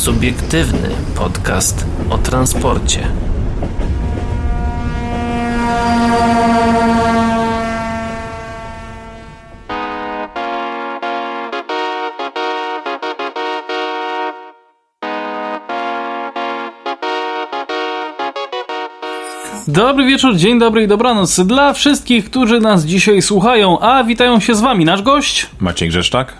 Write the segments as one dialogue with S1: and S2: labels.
S1: Subiektywny podcast o transporcie.
S2: Dobry wieczór, dzień dobry i dobranoc dla wszystkich, którzy nas dzisiaj słuchają, a witają się z wami nasz gość
S3: Maciej Grzeszczak.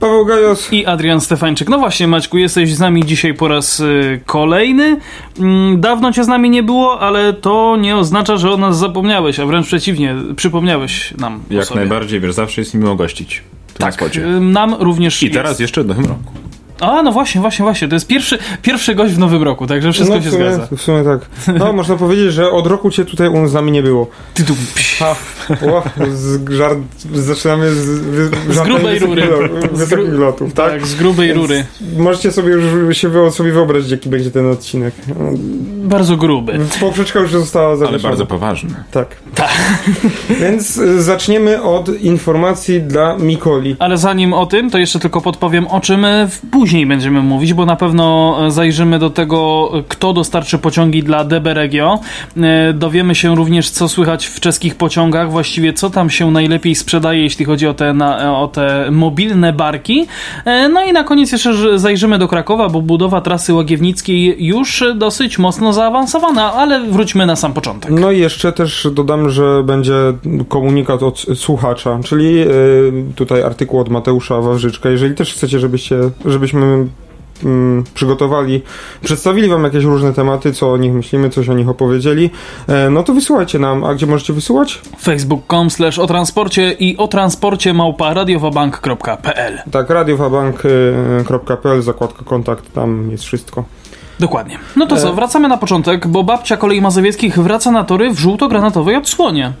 S4: Paweł Gajos.
S2: i Adrian Stefańczyk. No właśnie, Maćku, jesteś z nami dzisiaj po raz y, kolejny. Mm, dawno cię z nami nie było, ale to nie oznacza, że o nas zapomniałeś, a wręcz przeciwnie, przypomniałeś nam. o
S3: Jak
S2: sobie.
S3: najbardziej, wiesz, zawsze jest miło gościć.
S2: Tak, y, nam również
S3: I
S2: jest.
S3: teraz jeszcze w nowym roku.
S2: A, no właśnie, właśnie, właśnie. To jest pierwszy, pierwszy gość w nowym roku, także wszystko
S4: no,
S2: się
S4: sumie,
S2: zgadza.
S4: W sumie tak. No, można powiedzieć, że od roku cię tutaj u z nami nie było.
S2: Ty tu...
S4: Ha, o, z żart, zaczynamy z, z,
S2: Z grubej rury.
S4: Wysokich, lotów, tak?
S2: Tak, z grubej rury.
S4: Możecie sobie już się sobie wyobrazić, jaki będzie ten odcinek.
S2: Bardzo gruby.
S4: Poprzeczka już została zawieszona.
S3: Ale bardzo poważny.
S4: Tak. Więc y, zaczniemy od informacji dla Mikoli.
S2: Ale zanim o tym, to jeszcze tylko podpowiem, o czym w- później będziemy mówić, bo na pewno e, zajrzymy do tego, kto dostarczy pociągi dla DB Regio. Dowiemy się również, co słychać w czeskich pociągach, właściwie co tam się najlepiej sprzedaje, jeśli chodzi o te, na, o te mobilne barki. No i na koniec jeszcze że zajrzymy do Krakowa, bo budowa trasy Łagiewnickiej już dosyć mocno zaawansowana, ale wróćmy na sam początek.
S4: No i jeszcze też dodam, że będzie komunikat od słuchacza, czyli y, tutaj artykuł od Mateusza Wawrzyczka. Jeżeli też chcecie, żebyście, żebyśmy mm, przygotowali, przedstawili wam jakieś różne tematy, co o nich myślimy, coś o nich opowiedzieli, e, no to wysyłajcie nam. A gdzie możecie wysyłać?
S2: facebook.com slash o transporcie i o transporcie małpa radiowabank.pl
S4: Tak, radiowabank.pl, zakładka kontakt, tam jest wszystko.
S2: Dokładnie. No to co, wracamy na początek, bo babcia kolei mazowieckich wraca na tory w żółto-granatowej odsłonie.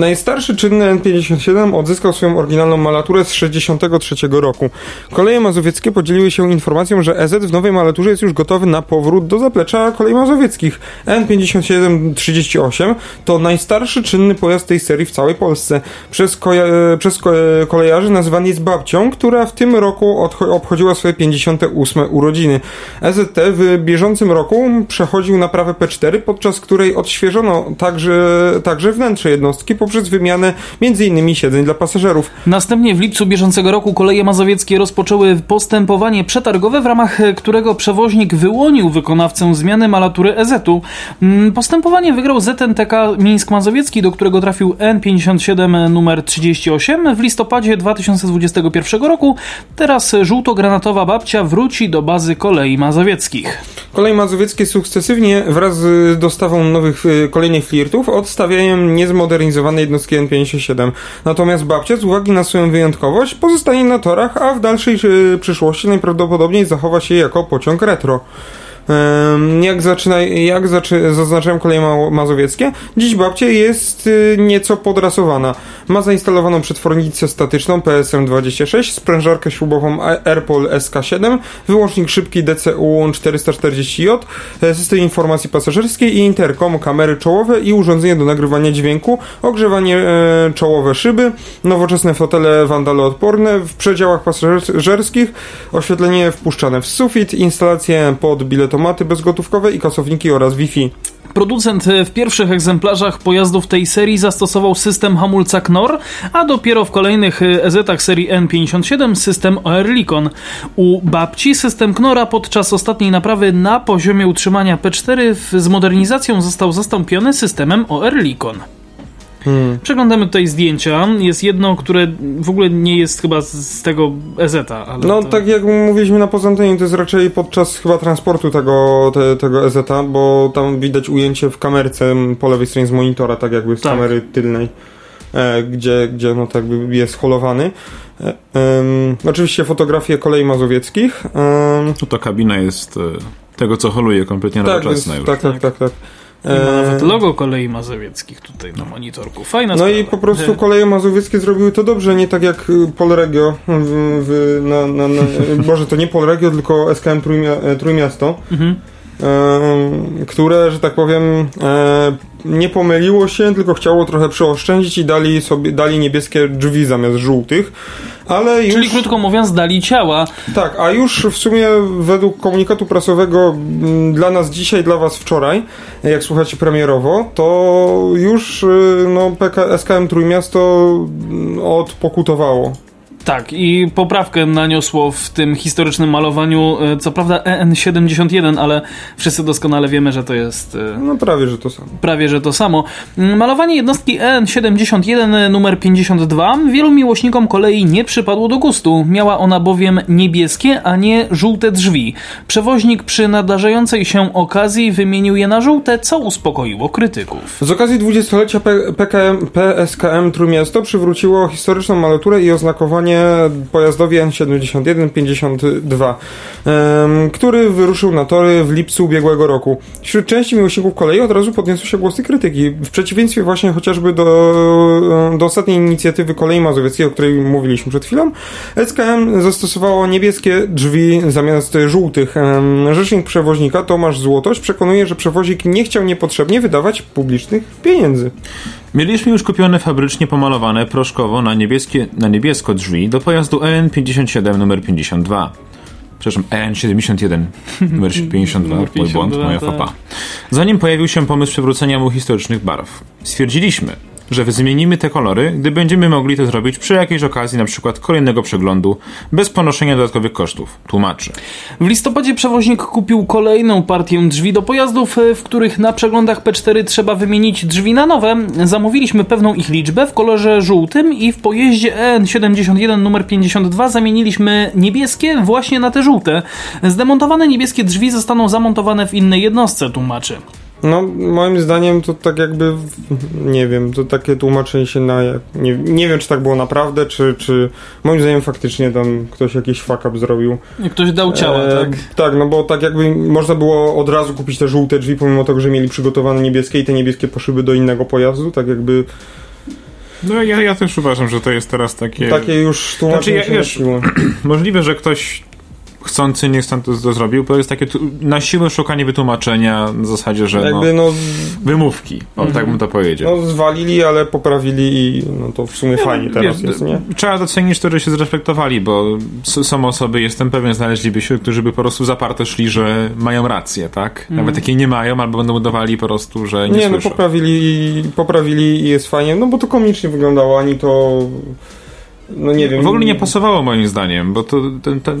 S4: Najstarszy czynny N57 odzyskał swoją oryginalną malaturę z 63 roku. Koleje mazowieckie podzieliły się informacją, że EZ w nowej malaturze jest już gotowy na powrót do zaplecza kolei mazowieckich. N5738 to najstarszy czynny pojazd tej serii w całej Polsce. Przez, koja- przez ko- kolejarzy nazywany jest babcią, która w tym roku odcho- obchodziła swoje 58 urodziny. EZT w bieżącym roku przechodził naprawę P4, podczas której odświeżono także, także wnętrze jednostki poprzez wymianę m.in. siedzeń dla pasażerów.
S2: Następnie w lipcu bieżącego roku koleje mazowieckie rozpoczęły postępowanie przetargowe, w ramach którego przewoźnik wyłonił wykonawcę zmiany malatury EZ-u. Mm, Postępowanie wygrał ZNTK Mińsk Mazowiecki, do którego trafił N57 numer 38 w listopadzie 2021 roku. Teraz żółto-granatowa babcia wróci do bazy kolei mazowieckich.
S4: Koleje mazowieckie sukcesywnie wraz z dostawą nowych y, kolejnych flirtów odstawiają niezmodernizowane jednostki N57. Natomiast babcia z uwagi na swoją wyjątkowość pozostanie na torach, a w dalszej y, przyszłości najprawdopodobniej zachowa się jako pociąg retro. Jak, zaczyna, jak zaczy, zaznaczają koleje ma mazowieckie, dziś babcia jest y, nieco podrasowana. Ma zainstalowaną przetwornicę statyczną PSM26, sprężarkę śrubową AirPol SK7, wyłącznik szybki DCU 440J, e, system informacji pasażerskiej i interkom, kamery czołowe i urządzenie do nagrywania dźwięku, ogrzewanie e, czołowe szyby, nowoczesne fotele wandaloodporne w przedziałach pasażerskich, oświetlenie wpuszczane w sufit, instalacje pod biletomaty bezgotówkowe i kasowniki oraz Wi-Fi.
S2: Producent e, w pierwszych egzemplarzach pojazdów tej serii zastosował system hamulca KNOR, a dopiero w kolejnych e, EZ-ach serii N57 system Oerlikon. U babci system KNORa podczas ostatniej naprawy na poziomie utrzymania P4 w- z modernizacją został zastąpiony systemem Oerlikon. Przeglądamy tutaj zdjęcia. Jest jedno, które w ogóle nie jest chyba z- tego EZ-a. Ale
S4: No
S2: to...
S4: tak jak mówiliśmy na pozantenie, to jest raczej podczas chyba transportu tego, te, tego EZ-a, bo tam widać ujęcie w kamerce po lewej stronie z monitora, tak jakby z
S2: Tak.
S4: kamery tylnej, e, gdzie, gdzie no tak jakby jest holowany. E, em, oczywiście fotografie kolei mazowieckich. em,
S3: No to kabina jest e, tego, co holuje, kompletnie
S4: tak, jest,
S3: nowoczesna już.
S4: tak, tak, tak, tak.
S2: I ma nawet
S4: E,
S2: logo kolei mazowieckich tutaj na monitorku. Fajna
S4: No
S2: sprawa.
S4: i po prostu koleje mazowieckie zrobiły to dobrze, nie tak jak y, Polregio w, w, na, na, na, Boże, to nie Polregio, tylko SKM Trójmia, e, Trójmiasto.
S2: Mhm.
S4: Które, że tak powiem, e, nie pomyliło się, tylko chciało trochę przeoszczędzić i dali sobie dali niebieskie drzwi zamiast żółtych. Ale już...
S2: Czyli krótko mówiąc, dali ciała.
S4: Tak, a już w sumie według komunikatu prasowego m, dla nas dzisiaj, dla was wczoraj, jak słuchacie premierowo, to już y, no, PK, SKM Trójmiasto mm, odpokutowało.
S2: Tak, i poprawkę naniosło w tym historycznym malowaniu, e, co prawda EN71, ale wszyscy doskonale wiemy, że to jest e,
S4: No prawie, że to samo.
S2: prawie że to samo. Mm, Malowanie jednostki EN71 numer 52 wielu miłośnikom kolei nie przypadło do gustu. Miała ona bowiem niebieskie, a nie żółte drzwi. Przewoźnik przy nadarzającej się okazji wymienił je na żółte, co uspokoiło krytyków.
S4: Z okazji 20-lecia P- PKM, PSKM Trójmiasto przywróciło historyczną maloturę i oznakowanie pojazdowi N71-52, em, który wyruszył na tory w lipcu ubiegłego roku. Wśród części miłośników kolei od razu podniosły się głosy krytyki. W przeciwieństwie właśnie chociażby do, do ostatniej inicjatywy Kolei Mazowieckiej, o której mówiliśmy przed chwilą, SKM zastosowało niebieskie drzwi zamiast żółtych. Rzecznik przewoźnika Tomasz Złotoś przekonuje, że przewozik nie chciał niepotrzebnie wydawać publicznych pieniędzy.
S3: Mieliśmy już kupione fabrycznie pomalowane proszkowo na, niebieskie, na niebiesko drzwi do pojazdu EN57 numer 52. Przepraszam, EN71 numer 52,
S2: Numer
S3: mój błąd,
S2: 52,
S3: moja
S2: tak.
S3: fapa. Zanim pojawił się pomysł przywrócenia mu historycznych barw, stwierdziliśmy, że zmienimy te kolory, gdy będziemy mogli to zrobić przy jakiejś okazji, na przykład kolejnego przeglądu, bez ponoszenia dodatkowych kosztów. Tłumaczy.
S2: W listopadzie przewoźnik kupił kolejną partię drzwi do pojazdów, e, w których na przeglądach P4 trzeba wymienić drzwi na nowe. Zamówiliśmy pewną ich liczbę w kolorze żółtym i w pojeździe EN71 numer 52 zamieniliśmy niebieskie właśnie na te żółte. Zdemontowane niebieskie drzwi zostaną zamontowane w innej jednostce, tłumaczy.
S4: No, moim zdaniem to tak jakby, nie wiem, to takie tłumaczenie się na, jak- nie, nie wiem czy tak było naprawdę, czy, czy moim zdaniem faktycznie tam ktoś jakiś fuck up zrobił.
S2: Ktoś dał ciała,
S4: E,
S2: tak?
S4: Tak, no bo tak jakby można było od razu kupić te żółte drzwi, pomimo tego, że mieli przygotowane niebieskie i te niebieskie poszyby do innego pojazdu, tak jakby
S3: No ja, ja też uważam, że to jest teraz takie...
S4: takie już tłumaczenie
S3: Znaczy, ja-
S4: się
S3: wiesz,
S4: na siłę.
S3: Możliwe, że ktoś chcący nie stąd to, to zrobił, bo jest takie tu, na siłę szukanie wytłumaczenia na zasadzie, że no,
S4: Jakby no,
S3: wymówki, o, tak bym to powiedział.
S4: no zwalili, ale poprawili i no to w sumie fajnie teraz
S3: Wiesz,
S4: jest, nie?
S3: Trzeba docenić to, że się zreflektowali, bo s- są osoby, jestem pewien, znaleźliby się, którzy by po prostu zaparte szli, że mają rację, tak? Nawet takiej nie mają, albo będą udawali po prostu, że nie,
S4: Nie, no
S3: słyszą.
S4: poprawili, poprawili i jest fajnie, no bo to komicznie wyglądało, ani to no nie wiem.
S3: W ogóle nie pasowało moim zdaniem, bo to ten, ten,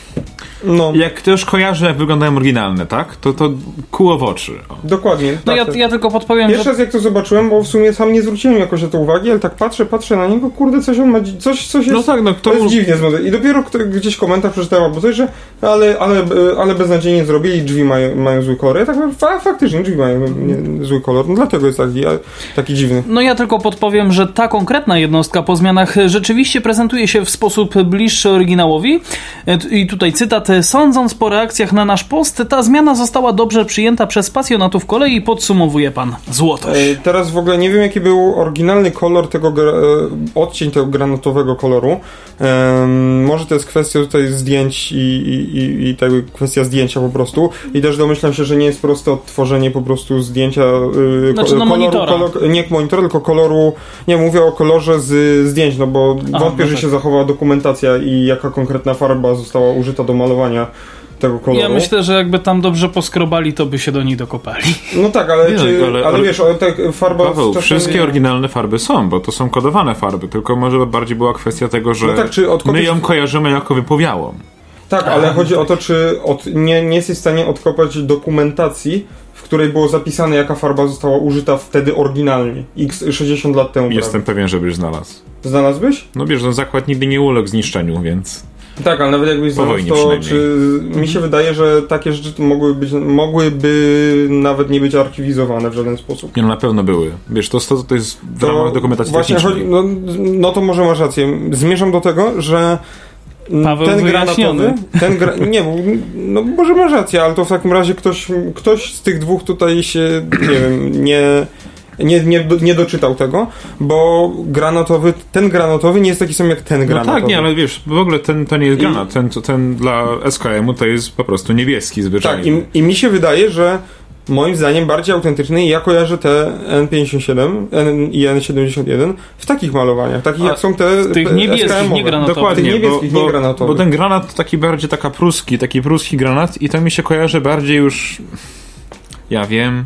S4: No,
S3: jak ktoś kojarzy, jak wyglądają oryginalne, tak? To to kuło w oczy. O.
S4: dokładnie.
S2: No
S4: tak,
S2: ja,
S4: tak.
S2: ja tylko podpowiem,
S4: Pierwszy
S2: że
S4: raz jak to zobaczyłem, bo w sumie sam nie zwróciłem jakoś na to uwagi, ale tak patrzę, patrzę na niego, kurde, coś on ma, coś, coś jest,
S3: No tak, no
S4: to
S3: kto
S4: jest dziwnie zmodelowany. I dopiero kto, gdzieś komentarz przeczytałem albo coś, że ale, ale, ale beznadziejnie zrobili, drzwi mają, mają zły kolor. Ja tak fa, faktycznie drzwi mają nie, zły kolor, no dlatego jest taki, taki dziwny.
S2: No ja tylko podpowiem, że ta konkretna jednostka po zmianach rzeczywiście prezentuje się w sposób bliższy oryginałowi. E, I tutaj cytat. Sądząc po reakcjach na nasz post, ta zmiana została dobrze przyjęta przez pasjonatów kolei, podsumowuje pan Złotoś.
S4: E, Teraz w ogóle nie wiem, jaki był oryginalny kolor tego, e, odcień tego granatowego koloru. Może to jest kwestia tutaj zdjęć i, i, i, i tego, kwestia zdjęcia po prostu. I też domyślam się, że nie jest proste odtworzenie po prostu zdjęcia y,
S2: Znaczy, no, monitora.
S4: nie monitora, tylko koloru, nie mówię o kolorze z zdjęć, no bo
S2: A,
S4: wątpię,
S2: no
S4: że
S2: tak.
S4: się zachowała dokumentacja i jaka konkretna farba została użyta do malowania tego koloru.
S2: Ja myślę, że jakby tam dobrze poskrobali, to by się do nich dokopali.
S4: No tak, ale,
S3: Nie,
S4: czy, ale,
S3: ale- ale-
S4: wiesz, o, tak, farba
S3: Paweł, wszystkie oryginalne farby są, bo to są kodowane farby, tylko może bardziej była kwestia tego, że
S4: No tak,
S3: my ją kojarzymy jako wypowiałą.
S4: Tak, ale chodzi o to, czy od, nie, nie jesteś w stanie odkopać dokumentacji, w której było zapisane, jaka farba została użyta wtedy oryginalnie. X 60 lat temu.
S3: Jestem pewien, że byś znalazł.
S4: prawie. Znalazłbyś?
S3: No wiesz, ten zakład nigdy nie uległ zniszczeniu, więc...
S4: Tak, ale nawet jakbyś znalazł, to czy mi się wydaje, że takie rzeczy to mogły być, mogłyby nawet nie być archiwizowane w żaden sposób.
S3: Nie no, na pewno były. Wiesz, to, to, to jest w ramach dokumentacji
S4: właśnie
S3: technicznej.
S4: chodzi, no, no to może masz rację. Zmierzam do tego, że
S2: Paweł
S4: ten granatowy, ten gra, nie, no może masz rację, ale to w takim razie ktoś, ktoś z tych dwóch tutaj się, nie wiem, nie, nie, nie, nie doczytał tego, bo granatowy, ten granatowy nie jest taki sam jak ten
S3: No
S4: granatowy.
S3: tak, nie, ale wiesz, w ogóle ten to nie jest
S4: I-
S3: granat. Ten, ten dla SKM-u to jest po prostu niebieski zwyczajnie.
S4: Tak, i, i mi się wydaje, że moim zdaniem bardziej autentyczny i ja kojarzę te N57 N i N71 w takich malowaniach, takich
S2: A
S4: jak są te
S2: tych niebieskich, nie granatowych.
S3: Dokładnie,
S4: Tych niebieskich,
S3: bo,
S4: nie granatowych.
S3: bo ten granat to taki bardziej taka pruski, taki pruski granat i to mi się kojarzy bardziej już, ja wiem,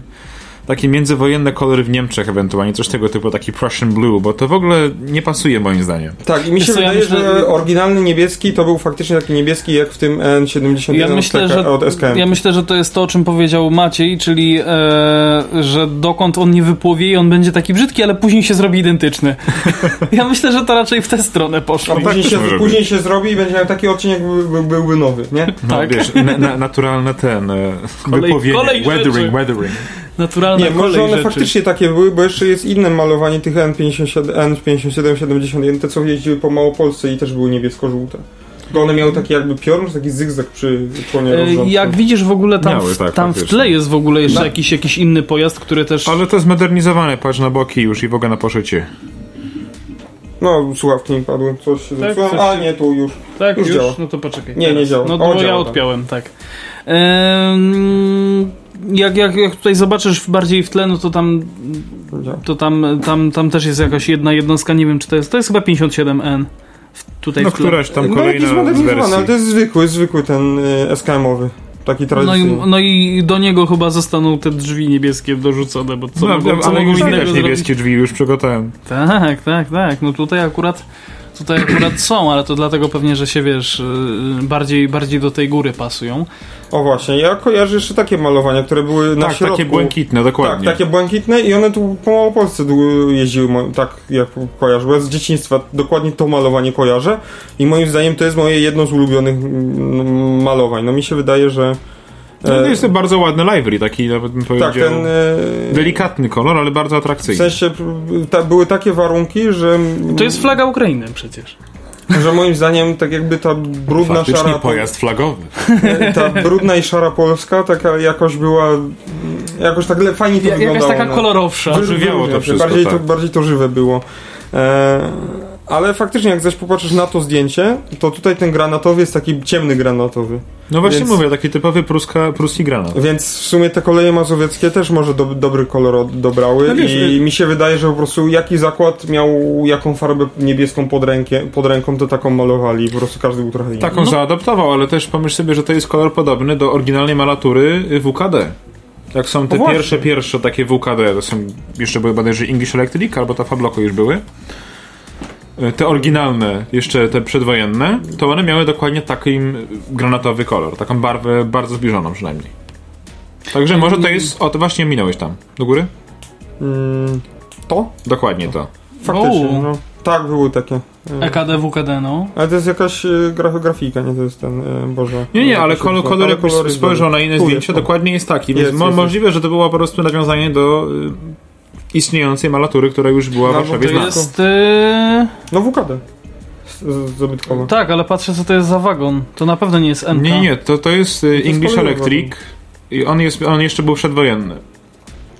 S3: takie międzywojenne kolory w Niemczech ewentualnie, coś tego typu, taki Prussian Blue, bo to w ogóle nie pasuje moim zdaniem.
S4: Tak, i mi
S2: Wiesz
S4: się
S2: co, ja
S4: wydaje,
S2: myślę-
S4: że oryginalny niebieski to był faktycznie taki niebieski jak w tym N71
S2: Ja
S4: od
S2: myślę, że,
S4: od SKM.
S2: ja myślę, że to jest to, o czym powiedział Maciej, czyli e, że dokąd on nie wypłowieje, on będzie taki brzydki, ale później się zrobi identyczny. ja myślę, że to raczej w tę stronę poszło.
S4: A później,
S3: też
S4: się, później się zrobi i będzie miał taki odcień, jakby by, byłby nowy, nie?
S3: No
S2: Tak.
S3: wiesz, na, na, naturalne ten, e,
S2: Kolej-
S3: weathering, weathering.
S2: Naturalna
S4: Nie, może one
S2: rzeczy.
S4: faktycznie takie były, bo jeszcze jest inne malowanie tych N57, N57-71, te co jeździły po Małopolsce i też były niebiesko-żółte. Bo one miały taki jakby piorun, taki zygzak przy członie
S2: E. Jak widzisz w ogóle tam,
S3: Miały,
S2: w,
S3: tak,
S2: tam w tle jest w ogóle jeszcze
S4: No.
S2: jakiś, jakiś inny pojazd, który też...
S3: Ale to zmodernizowane, patrz na boki już i w ogóle na poszycie.
S4: No, słuchawki mi padły, coś się
S2: Tak, coś
S4: A, nie, tu już.
S2: Tak,
S4: Już
S2: już?
S4: działa.
S2: No to poczekaj.
S4: Nie, nie
S2: teraz.
S4: działa.
S2: No
S4: O,
S2: to ja
S4: działa,
S2: odpiąłem, tak. Ehm, jak, jak, jak tutaj zobaczysz bardziej w tle, no to tam to tam, tam, tam też jest jakaś jedna jednostka, nie wiem czy to jest, to jest chyba 57N. W, tutaj
S3: No
S2: w tle.
S3: któraś tam
S4: No,
S3: kolejna z
S4: zmodernizowany, ale
S3: wersji.
S4: to jest zwykły, zwykły ten y, SKM-owy. Taki
S2: No i,
S4: tradycyjny.
S2: no i do niego chyba zostaną te drzwi niebieskie dorzucone, bo co
S3: No,
S2: mogą, co
S3: ale
S2: mogą
S3: już
S2: innego
S3: niebieskie drzwi, już przygotowałem.
S2: Tak, tak, tak. No tutaj akurat tutaj akurat są, ale to dlatego pewnie, że się wiesz, yy, bardziej, bardziej do tej góry pasują.
S4: O właśnie, ja kojarzę jeszcze takie malowania, które były na
S3: tak,
S4: środku.
S3: takie błękitne, dokładnie.
S4: Tak, takie błękitne i one tu po Małopolsce jeździły, tak jak kojarzę, bo ja z dzieciństwa dokładnie to malowanie kojarzę i moim zdaniem to jest moje jedno z ulubionych mm, malowań. No mi się wydaje, że...
S3: No, to
S4: e,
S3: jest to bardzo ładny livery, taki nawet bym powiedział...
S4: tak, ten... e,
S3: Delikatny kolor, ale bardzo
S4: w
S3: atrakcyjny.
S4: sensie ta, były takie warunki, że...
S2: To jest flaga Ukrainy przecież.
S4: Że moim zdaniem tak jakby ta brudna
S3: Faktycznie
S4: szara...
S3: pojazd flagowy.
S4: Ta brudna i szara Polska taka jakoś była... Jakoś tak le- fajnie to
S2: Ja, jakaś
S4: wyglądało.
S2: taka
S4: na-
S2: kolorowsza.
S3: Ożywiało to wszystko,
S4: Bardziej, to,
S3: tak.
S4: bardziej to żywe było. E, ale faktycznie, jak zaś popatrzysz na to zdjęcie, to tutaj ten granatowy jest taki ciemny granatowy.
S3: No właśnie
S4: Więc-
S3: mówię, taki typowy pruska, pruski granat.
S4: Więc w sumie te koleje mazowieckie też może do, dobry kolor dobrały
S3: No wiesz,
S4: i
S3: y-
S4: mi się wydaje, że po prostu jaki zakład miał jaką farbę niebieską pod, rękie, pod ręką, to taką malowali. Po prostu każdy był trochę inny.
S3: Taką zaadaptował, ale też pomyśl sobie, że to jest kolor podobny do oryginalnej malatury WKD. Jak są te
S4: No właśnie.
S3: pierwsze, pierwsze takie WKD, to są jeszcze były bodajże English Electric albo ta Fabloco już były. E, Te oryginalne, jeszcze te przedwojenne, to one miały dokładnie taki granatowy kolor, taką barwę bardzo zbliżoną przynajmniej. Także może to jest. O, to właśnie minąłeś tam. Do góry?
S4: Mm, to?
S3: Dokładnie to.
S4: Faktycznie, no. Tak, były takie. E,
S2: EKD, WKD, no.
S4: Ale to jest jakaś e, graf- grafika, nie? To jest ten, e, Boże.
S3: Nie, nie,
S4: Jak
S3: ale kolor, kolor jakbyś spojrzał na inne zdjęcie,
S4: jest,
S3: dokładnie jest taki, więc
S4: Jest,
S3: mo-
S4: jest,
S3: możliwe, że to było po prostu nawiązanie do y, istniejącej malatury, która już była w
S4: No,
S3: Warszawie
S2: To
S3: znana.
S2: jest... Yy...
S4: No WKD. Z- z- Zabytkowe.
S2: Tak, ale patrzę co to jest za wagon. To na pewno nie jest MK.
S3: Nie, nie, to, to jest y,
S4: jest
S3: English
S4: kolorowy.
S3: Electric i on, jest, on jeszcze był przedwojenny.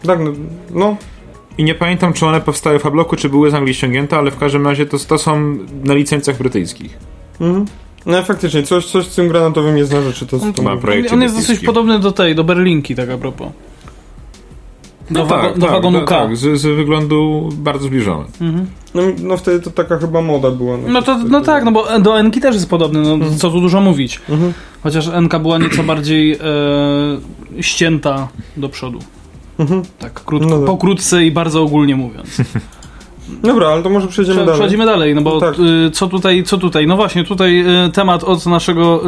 S4: Tak, no, no.
S3: I nie pamiętam, czy one powstały w Fabloku, czy były z Anglii ściągnięte, ale w każdym razie to, to są na licencjach brytyjskich.
S4: Mhm. No faktycznie, coś, coś z tym granatowym jest na rzeczy. To, to
S3: Ma projekt
S2: On jest dosyć podobny do tej, do Berlinki, tak a propos. Do,
S3: No
S2: wago,
S3: tak,
S2: do
S3: tak,
S2: wagonu
S3: no
S2: K.
S3: tak, z, z wyglądu bardzo zbliżony.
S2: Mhm.
S4: no, no wtedy to taka chyba moda była.
S2: No to, no tak, no bo do Enki też jest podobny, no
S3: Mhm.
S2: co tu dużo mówić.
S4: Mhm.
S2: Chociaż Enka była nieco bardziej e, ścięta do przodu.
S4: Mhm.
S2: Tak, krótko,
S4: No tak.
S2: pokrótce i bardzo ogólnie mówiąc.
S4: Dobra, ale to może przejdziemy
S2: Prze-
S4: dalej.
S2: Przechodzimy dalej, no bo
S4: Tak.
S2: y, co tutaj, co tutaj? No właśnie, tutaj y, temat od naszego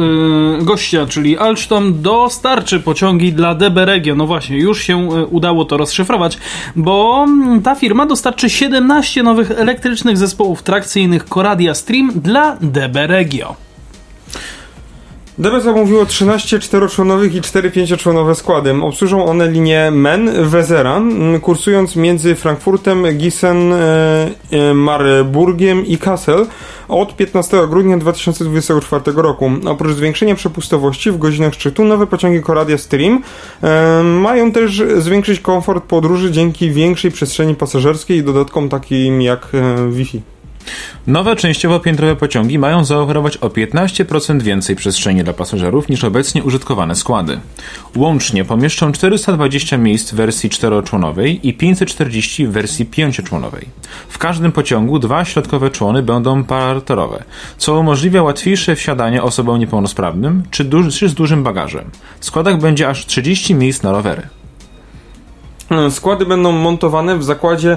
S2: y, gościa, czyli Alstom dostarczy pociągi dla DB Regio. No właśnie, już się y, udało to rozszyfrować, bo mm, ta firma dostarczy 17 nowych elektrycznych zespołów trakcyjnych Coradia Stream dla DB Regio.
S4: DB zamówiło 13 czteroczłonowych i 4 pięcioczłonowe składy. Obsłużą one linię MEN, Wezera, kursując między Frankfurtem, Gissen, e, e, Marburgiem i Kassel od 15 grudnia 2024 roku. Oprócz zwiększenia przepustowości w godzinach szczytu, nowe pociągi Coradia Stream e, mają też zwiększyć komfort podróży dzięki większej przestrzeni pasażerskiej i dodatkom takim jak Wi-Fi.
S3: Nowe częściowo piętrowe pociągi mają zaoferować o 15% więcej przestrzeni dla pasażerów niż obecnie użytkowane składy. Łącznie pomieszczą 420 miejsc w wersji czteroczłonowej i 540 w wersji pięcioczłonowej. W każdym pociągu dwa środkowe człony będą parterowe, co umożliwia łatwiejsze wsiadanie osobom niepełnosprawnym czy, duży, czy z dużym bagażem. W składach będzie aż 30 miejsc na rowery.
S4: Składy będą montowane w zakładzie e,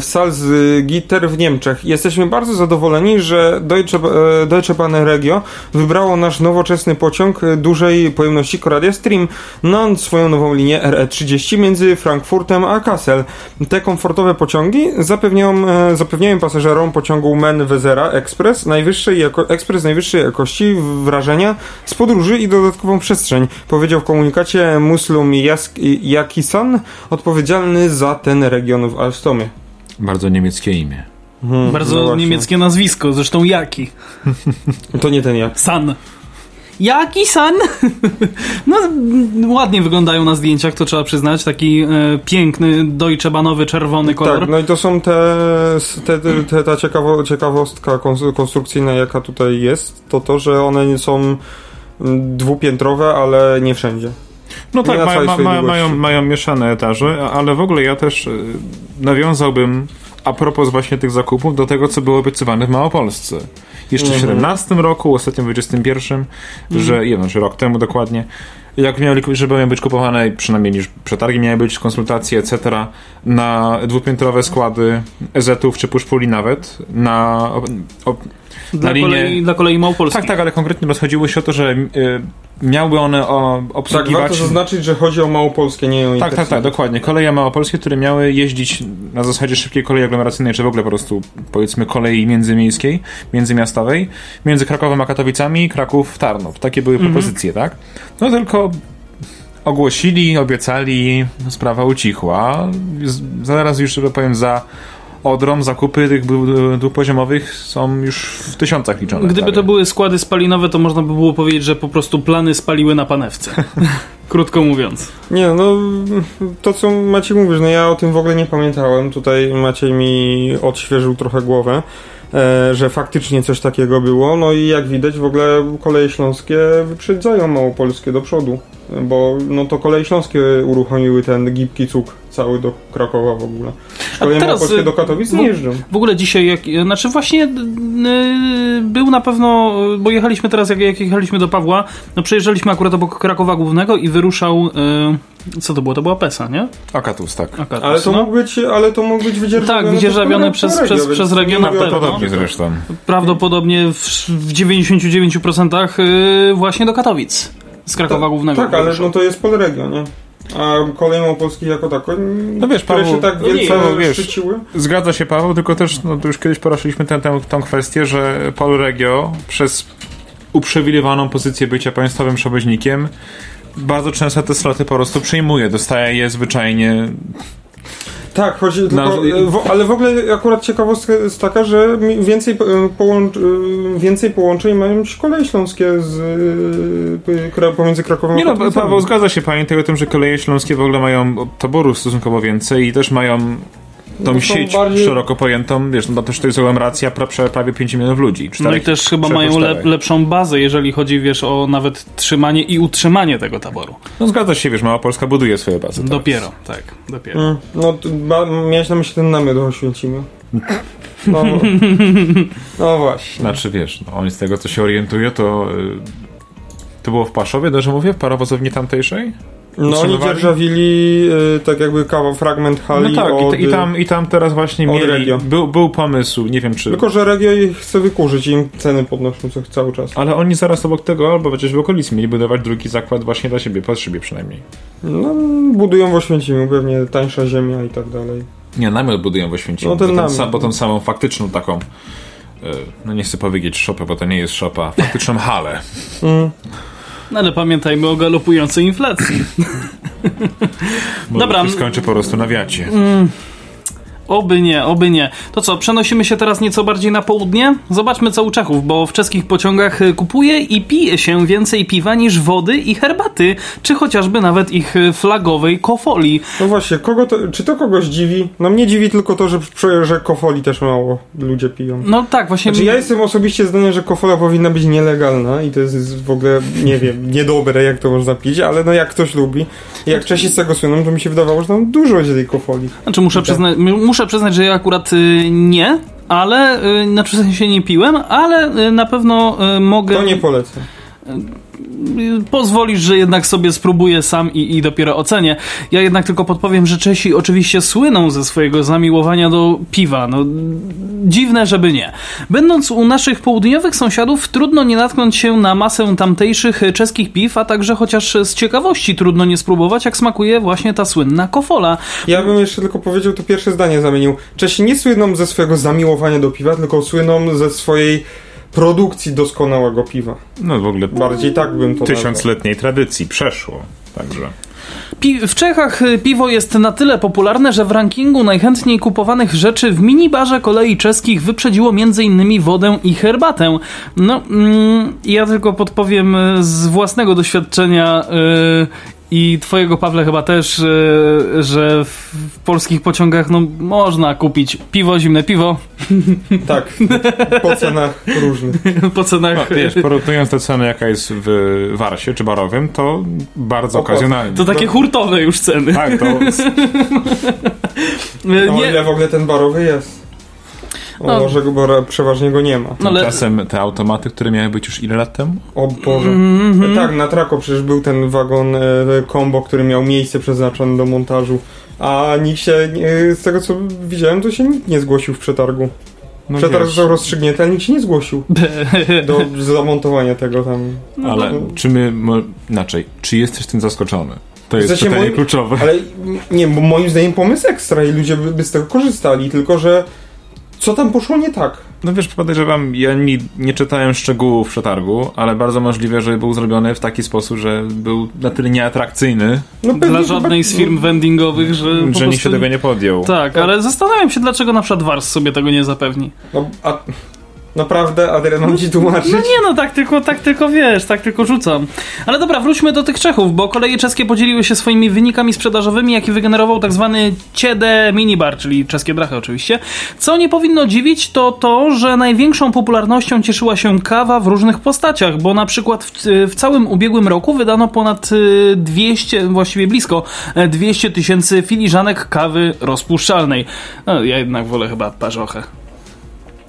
S4: w Salzgitter w Niemczech. Jesteśmy bardzo zadowoleni, że Deutsche, e, Deutsche Bahn Regio wybrało nasz nowoczesny pociąg dużej pojemności Coradia Stream na swoją nową linię RE30 między Frankfurtem a Kassel. Te komfortowe pociągi zapewniają, e, zapewniają pasażerom pociągu Men Wezera Express najwyższej jako, ekspres najwyższej jakości wrażenia z podróży i dodatkową przestrzeń, powiedział w komunikacie Muslum Jask- Jakisan, odpowiedzialny za ten region w Alstomie.
S3: Bardzo niemieckie imię.
S4: Hmm,
S2: Bardzo
S4: no
S2: niemieckie nazwisko, zresztą Jaki.
S4: To nie ten jak.
S2: San. Jaki San? No, ładnie wyglądają na zdjęciach, to trzeba przyznać. Taki e, piękny, Deutsche Bahnowy, czerwony kolor.
S4: Tak, no i to są te, te, te ta ciekawo, ciekawostka kons- konstrukcyjna, jaka tutaj jest, to to, że one nie są mm, dwupiętrowe, ale nie wszędzie.
S3: No tak, ma, ma, ma, mają, mają mieszane etaże, ale w ogóle ja też y, nawiązałbym a propos właśnie tych zakupów do tego, co było obiecywane w Małopolsce. Jeszcze w
S4: Mhm.
S3: 17 roku, ostatnio w 21, że jeden, że rok temu dokładnie, jak miały, żeby miały być kupowane, przynajmniej już przetargi miały być, konsultacje, etc., na dwupiętrowe składy EZ-ów czy puszpuli nawet, na,
S2: Dla,
S3: na linię-
S2: kolei, dla kolei Małopolski.
S3: tak, tak, ale konkretnie rozchodziło się o to, że y, miały one o,
S4: Tak,
S3: obsługiwać...
S4: warto zaznaczyć, że chodzi o Małopolskie, nie o
S3: Tak, tak, tak, dokładnie. Koleje małopolskie, które miały jeździć na zasadzie szybkiej kolei aglomeracyjnej, czy w ogóle po prostu powiedzmy kolei międzymiejskiej, międzymiastowej, między Krakowem a Katowicami, Kraków, Tarnów. Takie były propozycje, tak? No tylko ogłosili, obiecali, sprawa ucichła. Z- Zaraz już, że powiem, za Odrą zakupy tych dwu- dwupoziomowych są już w tysiącach liczone.
S2: Gdyby
S3: prawie.
S2: to były składy spalinowe, to można by było powiedzieć, że po prostu plany spaliły na panewce. Krótko mówiąc.
S4: Nie, no to co Maciej mówisz, no ja o tym w ogóle nie pamiętałem. Tutaj Maciej mi odświeżył trochę głowę, że faktycznie coś takiego było. No i jak widać w ogóle koleje śląskie wyprzedzają małopolskie do przodu. Bo no to koleje śląskie uruchomiły ten gibki cuk cały do Krakowa w ogóle. Koleje małopolskie
S2: y,
S4: do Katowic nie jeżdżą.
S2: W ogóle dzisiaj, jak, znaczy właśnie yy, był na pewno, bo jechaliśmy teraz, jak, jak jechaliśmy do Pawła, no przejeżdżaliśmy akurat obok Krakowa Głównego i wyruszał, yy, co to było? To była PESA, nie?
S3: Akatus, tak.
S2: Akatus,
S4: Ale to
S2: no.
S4: mógł być, ale to mógł być wydzierżawiony,
S2: Tak, wydzierżawiony przez-
S4: regio,
S2: przez- przez region na pewno.
S3: Podobnie zresztą.
S2: Prawdopodobnie w, w 99% yy, właśnie do Katowic. Z Krakowa Głównego.
S4: Tak, ale no to jest Polregio, nie? A kolej małopolskie jako tako,
S3: No wiesz,
S4: które
S3: Paweł,
S4: się tak
S3: no nie,
S4: wielce
S3: no wiesz,
S4: szczyciły.
S3: Zgadza się Paweł, tylko też no, to już kiedyś poruszyliśmy tę, tę, tą kwestię, że Polregio przez uprzywilejowaną pozycję bycia państwowym przewoźnikiem bardzo często te sloty po prostu przyjmuje, dostaje je zwyczajnie
S4: Tak, chodzi tylko,
S3: Na-
S4: e, w, ale w ogóle akurat ciekawostka jest taka, że więcej, e, połącz, e, więcej połączeń mają niż koleje śląskie z, kra- pomiędzy Krakowem
S3: Nie
S4: a
S3: no. Paweł, zgadza się pamiętaj o tym, że koleje śląskie w ogóle mają taboru stosunkowo więcej i też mają tą
S4: No
S3: sieć
S4: bardziej-
S3: szeroko pojętą, wiesz, no to też to jest pra, pra, prawie 5 milionów ludzi.
S2: No i też chyba mają lepszą bazę, jeżeli chodzi, wiesz, o nawet trzymanie i utrzymanie tego taboru.
S3: No zgadza się, wiesz, Małopolska buduje swoje bazy. teraz.
S2: Dopiero, tak, dopiero.
S4: Mm, No, ba, miałeś na myśli ten namiot o Oświęcimiu. No, no właśnie.
S3: Znaczy, wiesz, no, oni z tego, co się orientuje, to... Y, to było w Paszowie, dobrze mówię? W parowozowni tamtejszej?
S4: No oni dzierżawili e, tak jakby kawał, fragment hali
S3: No tak,
S4: od,
S3: i, tam, i tam teraz właśnie mieli...
S4: Regio.
S3: Był, był pomysł, nie wiem czy...
S4: Tylko, że Regio ich chce wykurzyć i im ceny podnoszą co cały czas.
S3: Ale oni zaraz obok tego, albo chociaż w okolicy, mieli budować drugi zakład właśnie dla siebie, pod siebie przynajmniej.
S4: No, budują w Oświęcimiu, pewnie tańsza ziemia i tak dalej.
S3: Nie, namiot budują w Oświęcimiu,
S4: No ten
S3: bo, ten sam, bo tą samą faktyczną taką e, no nie chcę powiedzieć szopę, bo to nie jest szopa, faktyczną halę.
S2: No ale pamiętajmy o galopującej inflacji.
S3: Bo
S2: Dobra.
S3: skończy po prostu na wiacie.
S2: Oby nie, oby nie. To co, przenosimy się teraz nieco bardziej na południe? Zobaczmy co u Czechów, bo w czeskich pociągach y, kupuje i pije się więcej piwa niż wody i herbaty, czy chociażby nawet ich y, flagowej kofoli.
S4: No właśnie, kogo to, czy to kogoś dziwi? No mnie dziwi tylko to, że, że kofoli też mało ludzie piją.
S2: No tak, właśnie...
S4: Znaczy ja jestem osobiście zdania, że kofola powinna być nielegalna i to jest, jest w ogóle, nie wiem, niedobre jak to można pić, ale no jak ktoś lubi. I jak Czesi z tego słyną, to mi się wydawało, że tam dużo będzie tej kofoli.
S2: Znaczy muszę, przyznać, muszę przyznać, że ja akurat y, nie, ale, y, znaczy w sensie nie piłem, ale y, na pewno mogę...
S4: To nie polecę.
S2: Pozwolisz, że jednak sobie spróbuję sam i, i dopiero ocenię. Ja jednak tylko podpowiem, że Czesi oczywiście słyną ze swojego zamiłowania do piwa. No, dziwne, żeby nie. Będąc u naszych południowych sąsiadów, trudno nie natknąć się na masę tamtejszych czeskich piw, a także chociaż z ciekawości trudno nie spróbować, jak smakuje właśnie ta słynna kofola.
S4: Ja bym jeszcze tylko powiedział, to pierwsze zdanie zamienił. Czesi nie słyną ze swojego zamiłowania do piwa, tylko słyną ze swojej produkcji doskonałego piwa.
S3: No w ogóle
S4: Bardziej tak bym to nazwał.
S3: tysiącletniej tradycji przeszło. Także.
S2: Pi- w Czechach y, piwo jest na tyle popularne, że w rankingu najchętniej kupowanych rzeczy w minibarze kolei czeskich wyprzedziło m.in. wodę i herbatę. No, mm, ja tylko podpowiem y, z własnego doświadczenia y, i twojego, Pawle, chyba też, y, że w, polskich pociągach no, można kupić piwo, zimne piwo
S4: Tak, po cenach różnych.
S2: po cenach...
S3: No, wiesz, porównując tę cenę, jaka jest w Warsie czy Barowym, to bardzo okazjonalnie.
S2: to takie hurtowe już ceny.
S3: Tak, to
S4: No
S2: nie-
S4: ile w ogóle ten barowy jest?
S2: No.
S4: może go, bo przeważnie go nie ma.
S2: no, ale-
S3: tymczasem te automaty, które miały być już ile lat temu?
S4: O Boże.
S2: Mhm.
S4: Tak, na Trako przecież był ten wagon e, combo, który miał miejsce przeznaczone do montażu. A nikt się, nie- z tego co widziałem, to się nikt nie zgłosił w przetargu.
S3: No
S4: Przetarg został rozstrzygnięty, ale nikt się nie zgłosił do zamontowania tego tam.
S3: ale
S4: no.
S3: czy my, mo, inaczej, czy jesteś tym zaskoczony? To jest
S4: W sensie
S3: pytanie
S4: moim-
S3: kluczowe.
S4: Ale nie, bo moim zdaniem pomysł ekstra i ludzie by, by z tego korzystali, tylko że co tam poszło nie tak?
S3: No wiesz, podejrzewam, ja nie, nie czytałem szczegółów przetargu, ale bardzo możliwe, że był zrobiony w taki sposób, że był na tyle nieatrakcyjny,
S4: No
S2: Dla
S4: chyba-
S2: żadnej z firm vendingowych, że
S3: że nikt się tego nie podjął.
S2: Tak, ale zastanawiam się, dlaczego na przykład Wars sobie tego nie zapewni.
S4: No, a, naprawdę, Adrian, mam ci tłumaczyć?
S2: No nie no, tak tylko, tak tylko wiesz, tak tylko rzucam. Ale dobra, wróćmy do tych Czechów, bo koleje czeskie podzieliły się swoimi wynikami sprzedażowymi, jaki wygenerował tak zwany CED Minibar, czyli czeskie drachy oczywiście. Co nie powinno dziwić, to to, że największą popularnością cieszyła się kawa w różnych postaciach, bo na przykład w, w całym ubiegłym roku wydano ponad y, 200, właściwie blisko e, 200 tysięcy filiżanek kawy rozpuszczalnej. No, ja jednak wolę chyba parzochę.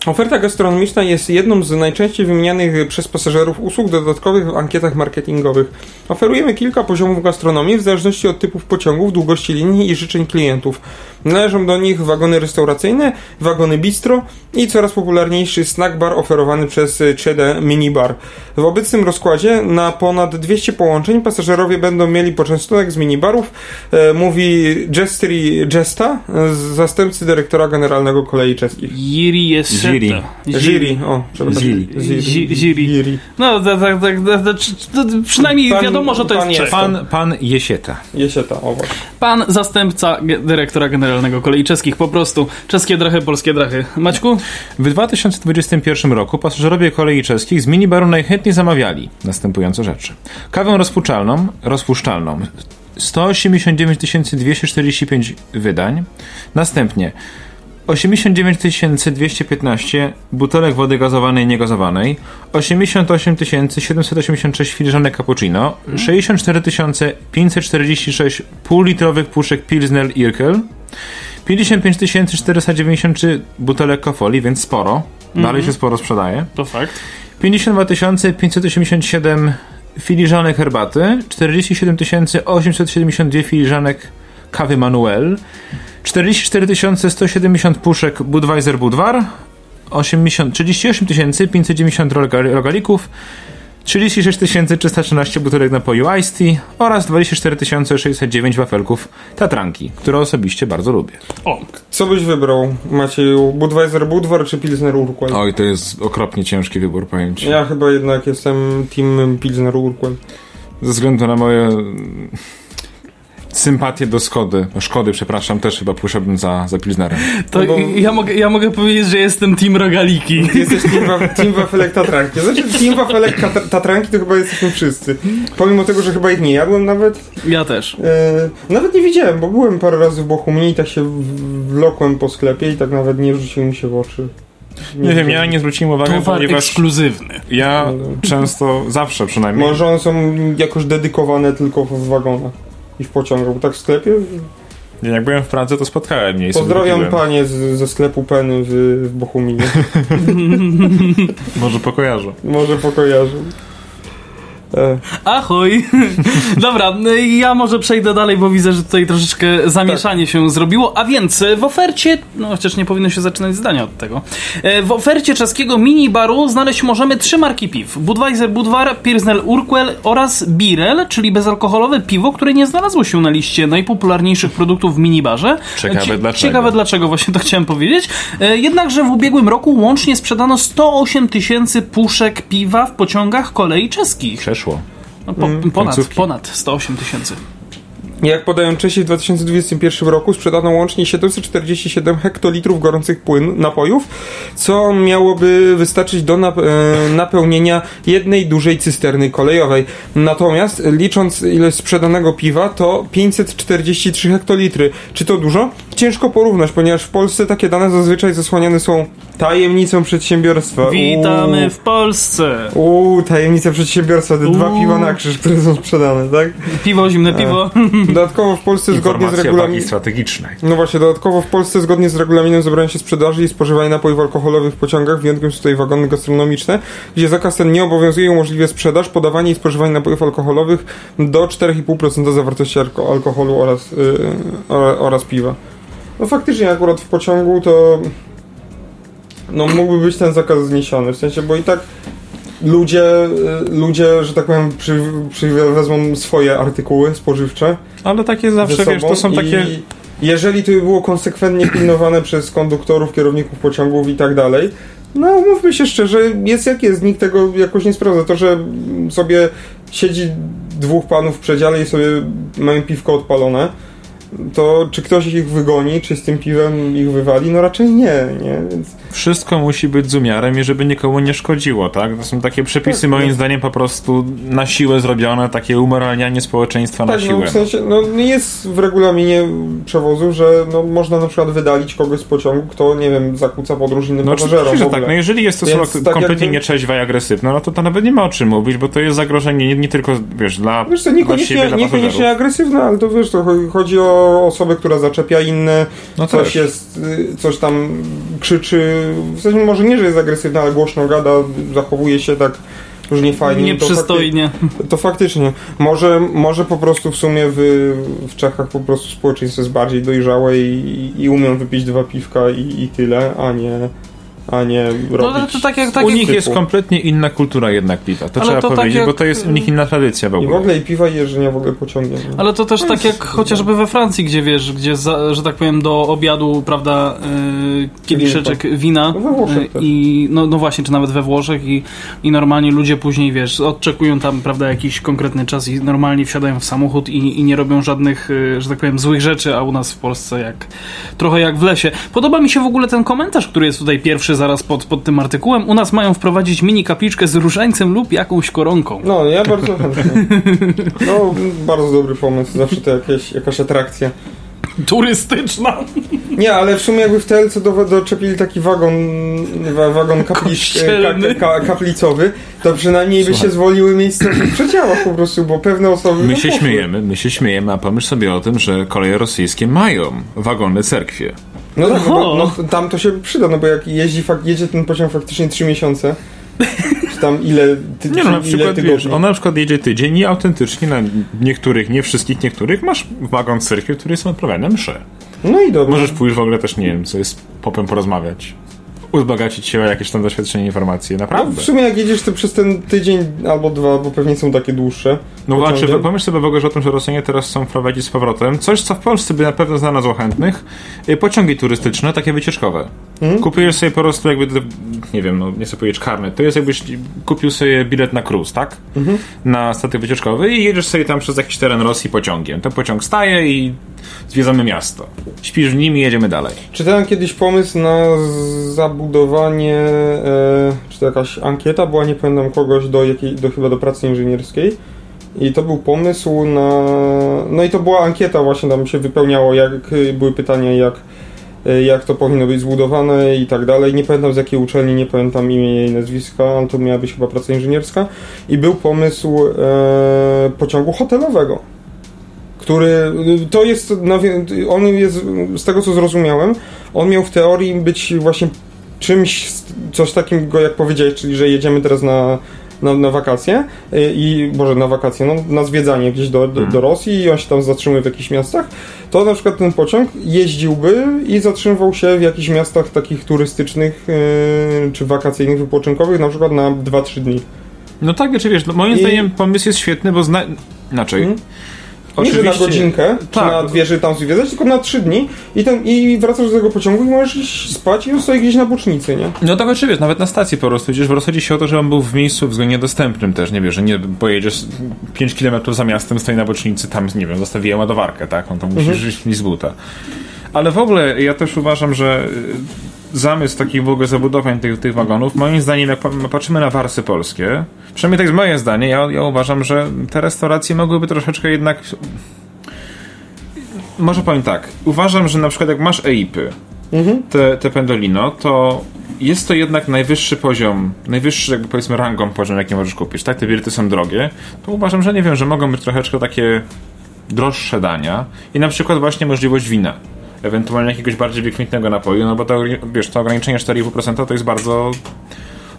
S4: Oferta gastronomiczna jest jedną z najczęściej wymienianych przez pasażerów usług dodatkowych w ankietach marketingowych. Oferujemy kilka poziomów gastronomii w zależności od typów pociągów, długości linii i życzeń klientów. Należą do nich wagony restauracyjne, wagony bistro i coraz popularniejszy snack bar oferowany przez Cheddar Minibar. W obecnym rozkładzie na ponad 200 połączeń pasażerowie będą mieli poczęstunek z minibarów, e, mówi Jestri Jesta, zastępcy dyrektora generalnego kolei czeskich.
S2: Jiri jest
S4: Jury, o, przepraszam.
S3: Ziri.
S2: Zi- Ziri.
S4: Jury.
S2: No, tak, tak, tak, tak, tak, przynajmniej
S4: Pan-
S2: wiadomo, że to jest. Czech. Pan,
S3: Pan, pan Jesieta.
S4: Jesieta, o właśnie.
S2: pan zastępca dyrektora generalnego kolei czeskich, po prostu. Czeskie drachy, polskie drachy. Maćku?
S3: W 2021 roku pasażerowie kolei czeskich z minibaru najchętniej zamawiali następujące rzeczy. Kawę rozpuszczalną, rozpuszczalną 189 245 wydań. Następnie 89 215 butelek wody gazowanej i niegazowanej, 88 786 filiżanek cappuccino, 64 546 półlitrowych puszek Pilsner Irkel, 55 493 butelek kofoli, więc sporo. Dalej się sporo sprzedaje.
S2: To fakt.
S3: 52 587 filiżanek herbaty, 47 872 filiżanek kawy Manuel, 44 170 puszek Budweiser Budwar, 80, 38 590 rogal- rogalików, 36 313 butelek napoju Ice Tea oraz 24 609 wafelków Tatranki, które osobiście bardzo lubię.
S2: O,
S4: Co byś wybrał, Macieju? Budweiser Budwar czy Pilsner Urquell?
S3: Oj, to jest okropnie ciężki wybór, powiem ci.
S4: Ja chyba jednak jestem team Pilsner Urquell.
S3: Ze względu na moje sympatię do Szkody, no Szkody, przepraszam, też chyba poszedłbym za, za Pilsnerem.
S2: to
S4: No bo-
S2: ja, mogę, ja mogę powiedzieć, że jestem team rogaliki.
S4: Ty jesteś team, wa- team Wafelek Tatranki. Znaczy team Wafelek Tat- Tatranki to chyba jesteśmy wszyscy. Pomimo tego, że chyba ich nie jadłem nawet.
S2: Ja też.
S4: E, nawet nie widziałem, bo byłem parę razy w Bochumie i tak się w- wlokłem po sklepie i tak nawet nie rzuciło mi się w oczy.
S3: Nie wiem, ja nie zwróciłem uwagi,
S2: Towar
S3: ponieważ
S2: ekskluzywny.
S3: ja często, zawsze przynajmniej,
S4: Może one są jakoś dedykowane tylko w wagonach i w pociągach, bo tak w sklepie.
S3: jak byłem w Pradze, to spotkałem sobie
S4: Pozdrawiam panie z, ze sklepu Penny w, w Bochuminie.
S3: Może pokojarzę.
S4: Może pokojarzę. E,
S2: Ahoj! Dobra, ja może przejdę dalej, bo widzę, że tutaj troszeczkę zamieszanie się zrobiło. A więc w ofercie, no chociaż nie powinno się zaczynać zdania od tego. E, W ofercie czeskiego minibaru znaleźć możemy trzy marki piw: Budweiser Budwar, Pilsner Urquell oraz Birel, czyli bezalkoholowe piwo, które nie znalazło się na liście najpopularniejszych produktów w minibarze.
S3: Ciekawe
S2: Cie-
S3: dlaczego.
S2: Ciekawe dlaczego, właśnie to chciałem powiedzieć. E, Jednakże w ubiegłym roku łącznie sprzedano 108 tysięcy puszek piwa w pociągach kolei czeskich.
S3: Przeszło.
S2: No, po, ponad,
S3: końcówki.
S2: ponad 108 tysięcy.
S4: Jak podają Czesi, w 2021 roku sprzedano łącznie 747 hektolitrów gorących płyn, napojów, co miałoby wystarczyć do nap- e, napełnienia jednej dużej cysterny kolejowej. Natomiast licząc ilość sprzedanego piwa, to 543 hektolitry. Czy to dużo? Ciężko porównać, ponieważ w Polsce takie dane zazwyczaj zasłaniane są tajemnicą przedsiębiorstwa.
S2: Witamy
S4: Uuu.
S2: w Polsce!
S4: Uuu, tajemnica przedsiębiorstwa, te dwa
S2: Uuu.
S4: piwa na krzyż, które są sprzedane, tak?
S2: Piwo, zimne piwo.
S4: Dodatkowo w Polsce zgodnie z regulaminem.
S3: strategicznej.
S4: No właśnie, dodatkowo w Polsce zgodnie z regulaminem zabrania się sprzedaży i spożywania napojów alkoholowych w pociągach, wyjątkiem są tutaj wagony gastronomiczne, gdzie zakaz ten nie obowiązuje, umożliwia sprzedaż, podawanie i spożywanie napojów alkoholowych do 4,5% zawartości alko- alkoholu oraz, yy, ora- oraz piwa. No faktycznie akurat w pociągu to no mógłby być ten zakaz zniesiony, w sensie, bo i tak ludzie, y, ludzie że tak powiem, przy, przy, wezmą swoje artykuły spożywcze,
S3: Ale takie
S4: ze
S3: zawsze, wiesz, to są takie...
S4: Jeżeli to by było konsekwentnie pilnowane przez konduktorów, kierowników pociągów i tak dalej, no mówmy się szczerze, jest jak jest, nikt tego jakoś nie sprawdza. To, że sobie siedzi dwóch panów w przedziale i sobie mają piwko odpalone, to czy ktoś ich wygoni, czy z tym piwem ich wywali? No raczej nie, nie? Więc
S3: Wszystko musi być z umiarem i żeby nikomu nie szkodziło, tak? To są takie przepisy,
S4: Tak,
S3: moim
S4: no.
S3: zdaniem, po prostu na siłę zrobione, takie umoralnianie społeczeństwa na
S4: tak, no
S3: siłę.
S4: w sensie, no jest w regulaminie przewozu, że no, można na przykład wydalić kogoś z pociągu, kto, nie wiem, zakłóca podróż innym
S3: No
S4: pasażerom ogóle.
S3: tak. No jeżeli jest to
S4: Więc tak
S3: kompletnie
S4: jakby-
S3: nieczeźwa i agresywna, no to to nawet nie ma o czym mówić, bo to jest zagrożenie nie, nie tylko, wiesz, dla,
S4: Wiesz co,
S3: dla
S4: niekoniecznie,
S3: siebie, dla
S4: niekoniecznie agresywne, ale to wiesz, to cho- chodzi o osobę, która zaczepia inne,
S3: No
S4: coś
S3: też.
S4: jest, y, coś tam krzyczy, w sensie może nie, że jest agresywna, ale głośno gada, zachowuje się tak już niefajnie. no to
S2: Nieprzystojnie.
S4: fakty- To faktycznie. Może, może po prostu w sumie w, w Czechach po prostu społeczeństwo jest bardziej dojrzałe i, i umią wypić dwa piwka i, i tyle, a nie, a nie
S2: No
S4: robić...
S2: ale to tak jak, tak
S3: U nich jest
S4: typu.
S3: kompletnie inna kultura jednak piwa, to
S2: Ale
S3: trzeba
S2: to tak
S3: powiedzieć,
S2: jak-
S3: bo to jest u nich inna tradycja w
S4: I w
S3: ogóle.
S4: ogóle i piwa i jeżdżenia w ogóle pociągiem. no.
S2: Ale to też tak jak chociażby we Francji, gdzie wiesz, gdzie za, że tak powiem do obiadu, prawda, yy, kieliszeczek wina
S4: No we Włoszech
S2: yy, i no, no właśnie, czy nawet we Włoszech i, i normalnie ludzie później, wiesz, odczekują tam, prawda, jakiś konkretny czas i normalnie wsiadają w samochód i, i nie robią żadnych, yy, że tak powiem, złych rzeczy, a u nas w Polsce jak trochę jak w lesie. Podoba mi się w ogóle ten komentarz, który jest tutaj pierwszy zaraz pod, pod tym artykułem. U nas mają wprowadzić mini kapliczkę z różańcem lub jakąś koronką.
S4: No, ja bardzo chętnie. No, bardzo dobry pomysł. Zawsze to jakieś, jakaś atrakcja.
S2: Turystyczna!
S4: Nie, ale w sumie jakby w TLC do, doczepili taki wagon, wa- wagon kaplic, ka, ka, kaplicowy, to przynajmniej by się zwoliły miejsca w przedziałach po prostu, bo pewne osoby...
S3: My
S4: no,
S3: się
S4: poszły.
S3: śmiejemy, my się śmiejemy, a pomyśl sobie o tym, że koleje rosyjskie mają wagony cerkwie.
S4: No tak, no, bo, no, tam to się przyda, no bo jak jeździ, jedzie ten pociąg faktycznie 3 miesiące, czy tam ile, ty,
S3: Nie no, na przykład, wiesz, on na przykład jedzie tydzień i autentycznie na niektórych, nie wszystkich, niektórych masz wagon cerkwie, który są odprawiane msze.
S4: No i dobrze.
S3: Możesz pójść w ogóle też, nie wiem, co jest popem porozmawiać. Uzbogacić się o jakieś tam doświadczenie, informacje.
S4: No,
S3: Naprawdę.
S4: w sumie jak jedziesz to przez ten tydzień albo dwa, bo pewnie są takie dłuższe.
S3: No znaczy, pomyśl sobie w ogóle o tym, że Rosjanie teraz chcą wprowadzić z powrotem coś, co w Polsce by na pewno znalazło chętnych. y, Pociągi turystyczne, takie wycieczkowe.
S4: Mhm.
S3: Kupujesz sobie po prostu jakby, nie wiem, no nie chcę powiedzieć karnet, to jest jakbyś kupił sobie bilet na cruise, tak?
S4: Mhm.
S3: Na statek wycieczkowy i jedziesz sobie tam przez jakiś teren Rosji pociągiem. Ten pociąg staje i zwiedzamy miasto. Śpisz w nim i jedziemy dalej.
S4: Czytałem kiedyś pomysł na z- zabudowanie, e, czy to jakaś ankieta była, nie pamiętam kogoś, do, jakiej, do chyba do pracy inżynierskiej. I to był pomysł na. No i to była ankieta, właśnie tam się wypełniało, jak były pytania, jak, y, jak to powinno być zbudowane i tak dalej. Nie pamiętam z jakiej uczelni, nie pamiętam imienia i nazwiska, ale to miała być chyba praca inżynierska. I był pomysł e, pociągu hotelowego który to jest, on jest, z tego co zrozumiałem, on miał w teorii być właśnie czymś, coś takiego jak powiedziałeś, czyli że jedziemy teraz na, na, na wakacje y, i, może na wakacje, no, na zwiedzanie gdzieś do, do, do Rosji i on się tam zatrzymuje w jakichś miastach, to na przykład ten pociąg jeździłby i zatrzymywał się w jakichś miastach takich turystycznych y, czy wakacyjnych, wypoczynkowych, na przykład na 2-3 dni.
S3: No tak, wiesz, wiesz, no moim
S4: I-
S3: zdaniem pomysł jest świetny, bo zna... Inaczej.
S4: Mhm. Nie, że na godzinkę, czy
S3: Tak.
S4: na dwie, żeby tam zwiedzać, tylko na trzy dni i, ten, i wracasz do tego pociągu i możesz iść spać i on stoi gdzieś na bocznicy, nie?
S3: No tak oczywiście, nawet na stacji po prostu idziesz, bo rozchodzi się o to, że on był w miejscu względnie dostępnym też, nie wiesz, że nie pojedziesz 5 km za miastem, stoi na bocznicy, tam, nie wiem, zostawiłem ładowarkę, tak, on to musisz żyć z buta. Ale w ogóle ja też uważam, że y, zamysł takich w ogóle zabudowań tych, tych wagonów, moim zdaniem, jak pa- patrzymy na warsy polskie, przynajmniej tak jest moje zdanie, ja, ja uważam, że te restauracje mogłyby troszeczkę jednak może powiem tak, uważam, że na przykład jak masz EIPy, te, te Pendolino, to jest to jednak najwyższy poziom, najwyższy jakby powiedzmy rangą poziom, jaki możesz kupić, tak? Te bilety są drogie, to uważam, że nie wiem, że mogą być troszeczkę takie droższe dania i na przykład właśnie możliwość wina. Ewentualnie jakiegoś bardziej wykwintnego napoju, no bo to, wiesz, to ograniczenie 4,5% to jest bardzo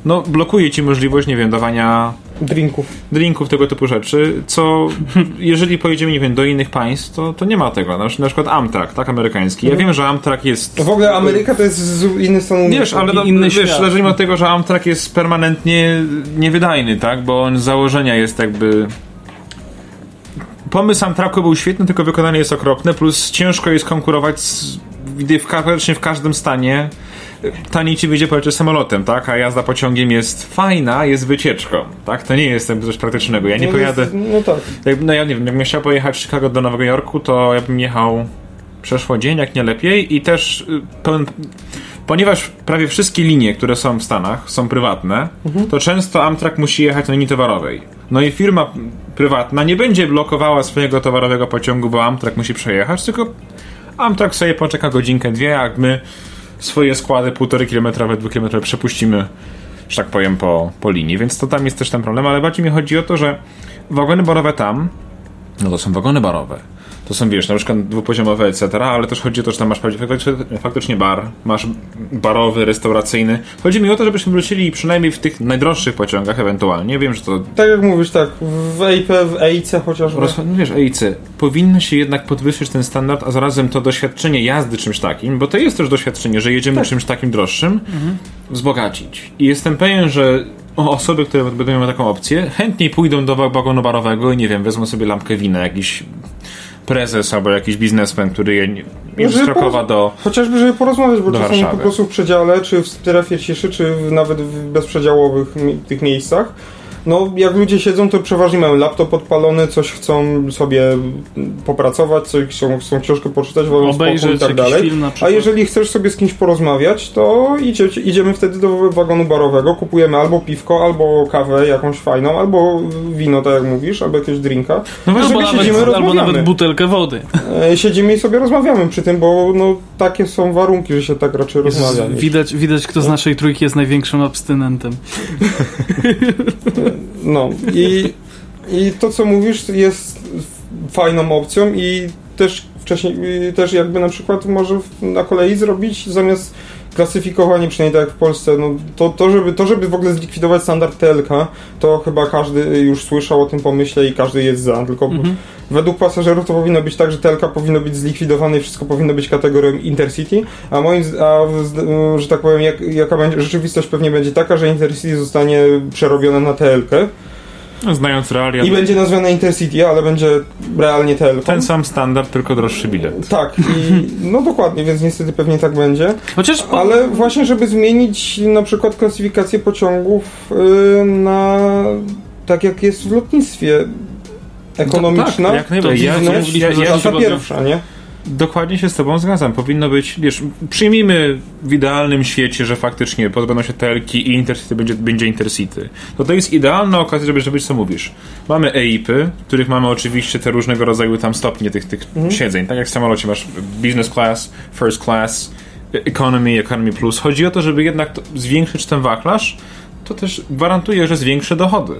S3: no, blokuje ci możliwość, nie wiem, dawania
S4: Drinków.
S3: drinków, tego typu rzeczy, co jeżeli pojedziemy, nie wiem, do innych państw, to, to nie ma tego. Na, na przykład Amtrak, tak, amerykański. Ja wiem, że Amtrak jest...
S4: W ogóle Ameryka to jest z- inny stan
S3: Wiesz, ale no,
S2: inny
S3: wiesz,
S2: świat.
S3: zacznijmy od tego, że Amtrak jest permanentnie niewydajny, tak? Bo on z założenia jest jakby... Pomysł Amtraku był świetny, tylko wykonanie jest okropne, plus ciężko jest konkurować z, w, praktycznie w każdym stanie taniej ci wyjdzie polecieć samolotem, tak? A jazda pociągiem jest fajna, jest wycieczką, tak? To nie jest coś praktycznego. Ja nie
S4: no,
S3: pojadę...
S4: Jest, no tak.
S3: Jak, no ja nie wiem, jakbym chciał pojechać z Chicago do Nowego Jorku, to ja bym jechał przeszło dzień, jak nie lepiej i też y, pełen, ponieważ prawie wszystkie linie, które są w Stanach są prywatne, to często Amtrak musi jechać na linii towarowej. No i firma prywatna nie będzie blokowała swojego towarowego pociągu, bo Amtrak musi przejechać, tylko Amtrak sobie poczeka godzinkę, dwie, jak my swoje składy półtorej kilometrowe, dwukilometrowe przepuścimy, że tak powiem, po, po linii, więc to tam jest też ten problem, ale bardziej mi chodzi o to, że wagony barowe tam, no to są wagony barowe. To są, wiesz, na przykład dwupoziomowe, etc., ale też chodzi o to, że tam masz faktycznie, bar, masz barowy, restauracyjny. Chodzi mi o to, żebyśmy wrócili przynajmniej w tych najdroższych pociągach ewentualnie. Wiem, że to
S4: Tak jak mówisz, tak, w EIP, w EIC chociażby.
S3: Roz, no wiesz, EIC, powinno się jednak podwyższyć ten standard, a zarazem to doświadczenie jazdy czymś takim, bo to jest też doświadczenie, że jedziemy czymś takim droższym, wzbogacić. I jestem pewien, że osoby, które będą miały taką opcję, chętniej pójdą do wa- wagonu barowego i nie wiem, wezmą sobie lampkę wina, jakiś prezes albo jakiś biznesmen, który je, jest z Krakowa do...
S4: Chociażby, żeby porozmawiać, bo czasami
S3: Warszawy.
S4: po prostu w przedziale, czy w strefie ciszy, czy w, nawet w bezprzedziałowych mi- tych miejscach, no jak ludzie siedzą, to przeważnie mają laptop odpalony, coś chcą sobie popracować, coś chcą, chcą książkę poczytać, wolą spokój i tak dalej. A jeżeli chcesz sobie z kimś porozmawiać, to idzie, idziemy wtedy do wagonu barowego, kupujemy albo piwko, albo kawę jakąś fajną, albo wino, tak jak mówisz, albo jakiegoś drinka.
S3: No
S4: I
S3: właśnie,
S2: Albo
S4: sobie
S2: nawet,
S4: siedzimy,
S2: albo
S4: rozmawiamy.
S2: nawet butelkę wody.
S4: E, siedzimy i sobie rozmawiamy przy tym, bo no, takie są warunki, że się tak raczej rozmawia. nie?
S2: Widać, widać, kto z naszej trójki jest największym abstynentem.
S4: No i, i to, co mówisz, jest fajną opcją i też wcześniej, też jakby na przykład może na kolei zrobić zamiast klasyfikowanie, przynajmniej tak jak w Polsce, no to, to, żeby, to, żeby w ogóle zlikwidować standard TLK, to chyba każdy już słyszał o tym pomyśle i każdy jest za, tylko
S2: Mhm.
S4: według pasażerów to powinno być tak, że TLK powinno być zlikwidowane i wszystko powinno być kategorią Intercity, a moim, a że tak powiem, jak, jaka będzie, rzeczywistość pewnie będzie taka, że Intercity zostanie przerobione na TLK
S3: No, znając realia,
S4: i będzie nazwane Intercity, ale będzie realnie TLK.
S3: ten sam standard, tylko droższy bilet.
S4: Tak, i no dokładnie, więc niestety pewnie tak będzie.
S2: Chociaż po,
S4: Ale właśnie, żeby zmienić na przykład klasyfikację pociągów y, na tak jak jest w lotnictwie ekonomiczna,
S3: tak, jak najbardziej.
S2: to
S3: Ja,
S2: biznes,
S3: ja, ja, ja,
S4: pierwsza, nie?
S3: Dokładnie się z Tobą zgadzam. Powinno być, wiesz, przyjmijmy w idealnym świecie, że faktycznie pozbędą się telki i Intercity będzie, będzie Intercity. To to jest idealna okazja, żeby zrobić co mówisz. Mamy EIP-y, w których mamy oczywiście te różnego rodzaju tam stopnie tych, tych siedzeń. Tak jak w samolocie masz business class, first class, economy, economy plus. Chodzi o to, żeby jednak to zwiększyć ten wachlarz, to też gwarantuje, że zwiększy dochody.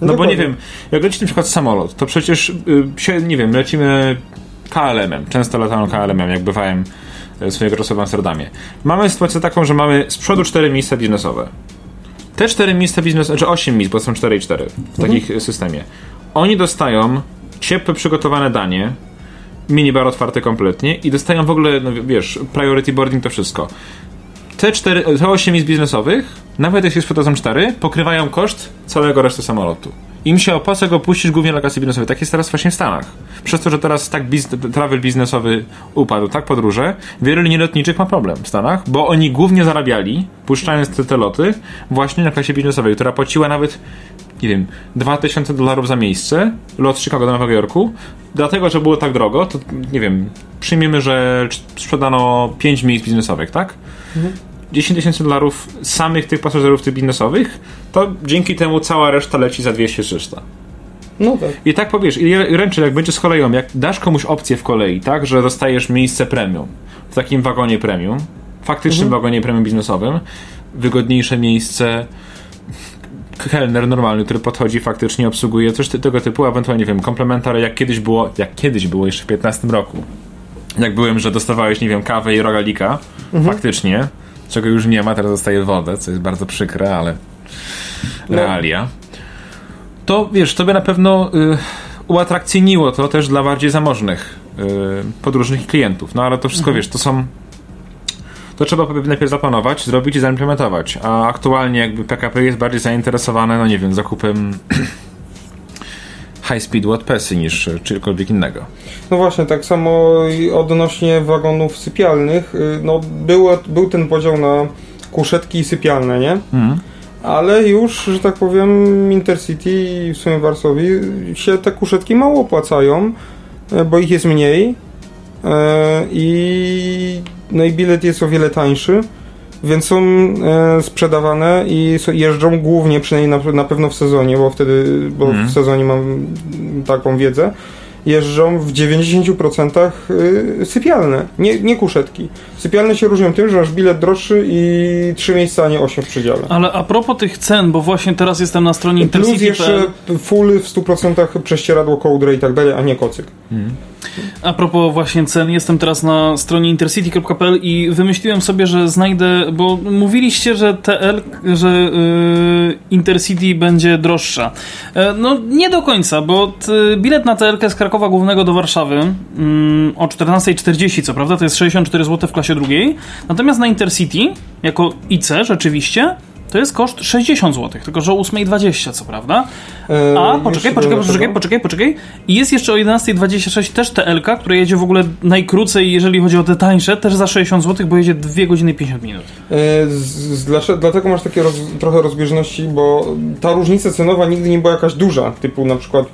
S3: No bo
S4: Dokładnie.
S3: nie wiem, jak leci na przykład samolot, to przecież y, się, nie wiem, lecimy KLM-em. Często latam KLM-em, jak bywałem swojego czasu w Amsterdamie. Mamy sytuację taką, że mamy z przodu cztery miejsca biznesowe. Te cztery miejsca biznesowe, czy osiem miejsc, bo są cztery i cztery w takich y, systemie. Oni dostają ciepłe, przygotowane danie, minibar otwarty kompletnie i dostają w ogóle, no wiesz, priority boarding to wszystko. Te, cztery, te 8 miejsc biznesowych, nawet jeśli sprzedadzą cztery, pokrywają koszt całego reszty samolotu. Im się opłaca go puścić głównie dla kasy biznesowej. Tak jest teraz właśnie w Stanach. Przez to, że teraz tak travel biznesowy upadł, tak podróże, wielu linii lotniczych ma problem w Stanach, bo oni głównie zarabiali, puszczając te, te loty, właśnie na klasie biznesowej, która płaciła nawet nie wiem, 2000 dolarów za miejsce, lot z Chicago do Nowego Jorku, dlatego, że było tak drogo, to nie wiem, przyjmiemy, że sprzedano 5 miejsc biznesowych, tak? 10 tysięcy dolarów samych tych pasażerów tych biznesowych, to dzięki temu cała reszta leci za 200-300.
S4: No tak.
S3: I tak powiesz, i ręczy, jak będzie z koleją, jak dasz komuś opcję w kolei, tak, że dostajesz miejsce premium w takim wagonie premium, faktycznym wagonie premium biznesowym, wygodniejsze miejsce, kelner normalny, który podchodzi, faktycznie obsługuje coś tego typu, ewentualnie, nie wiem, komplementar, jak kiedyś było, jak kiedyś było jeszcze w 15 roku. Jak byłem, że dostawałeś, nie wiem, kawę i rogalika, faktycznie, czego już nie ma, teraz dostaję wodę, co jest bardzo przykre, ale realia. To wiesz, to by na pewno y, uatrakcyjniło to też dla bardziej zamożnych y, podróżnych klientów. No ale to wszystko wiesz, to są. To trzeba najpierw zaplanować, zrobić i zaimplementować. A aktualnie jakby PKP jest bardziej zainteresowane, no nie wiem, zakupem high speed WordPressy niż czegokolwiek innego.
S4: No właśnie, tak samo odnośnie wagonów sypialnych, y, no było, był ten podział na kuszetki i sypialne, nie? Ale już, że tak powiem, Intercity i w sumie Warsowi się te kuszetki mało opłacają, e, bo ich jest mniej e, i no i bilet jest o wiele tańszy, więc są e, sprzedawane i so- jeżdżą głównie, przynajmniej na, na pewno w sezonie, bo wtedy, bo
S3: Mhm.
S4: w sezonie mam taką wiedzę, jeżdżą w 90% y, sypialne, nie, nie kuszetki. Sypialne się różnią tym, że masz bilet droższy i 3 miejsca, a nie 8 w przedziale.
S2: Ale a propos tych cen, bo właśnie teraz jestem na stronie
S4: Plus jeszcze
S2: intercity.pl.
S4: full w 100% prześcieradło, kołdrę i tak dalej, a nie kocyk.
S2: A propos właśnie cen, jestem teraz na stronie intercity.pl i wymyśliłem sobie, że znajdę, bo mówiliście, że TL, że y, Intercity będzie droższa. E, no nie do końca, bo bilet na TLK z Krakowa Głównego do Warszawy mm, o 14.40, co prawda, to jest 64 zł w klasie drugiej. Natomiast na Intercity, jako IC rzeczywiście, to jest koszt 60 zł, tylko że o 8.20, co prawda.
S4: E,
S2: A,
S4: już
S2: poczekaj, poczekaj, poczekaj, poczekaj, poczekaj. I jest jeszcze o 11.26 też TLK, która jedzie w ogóle najkrócej, jeżeli chodzi o te tańsze, też za 60 zł, bo jedzie 2 godziny 50 minut.
S4: E, z, z, dlaczego, dlatego masz takie roz, trochę rozbieżności, bo ta różnica cenowa nigdy nie była jakaś duża, typu na przykład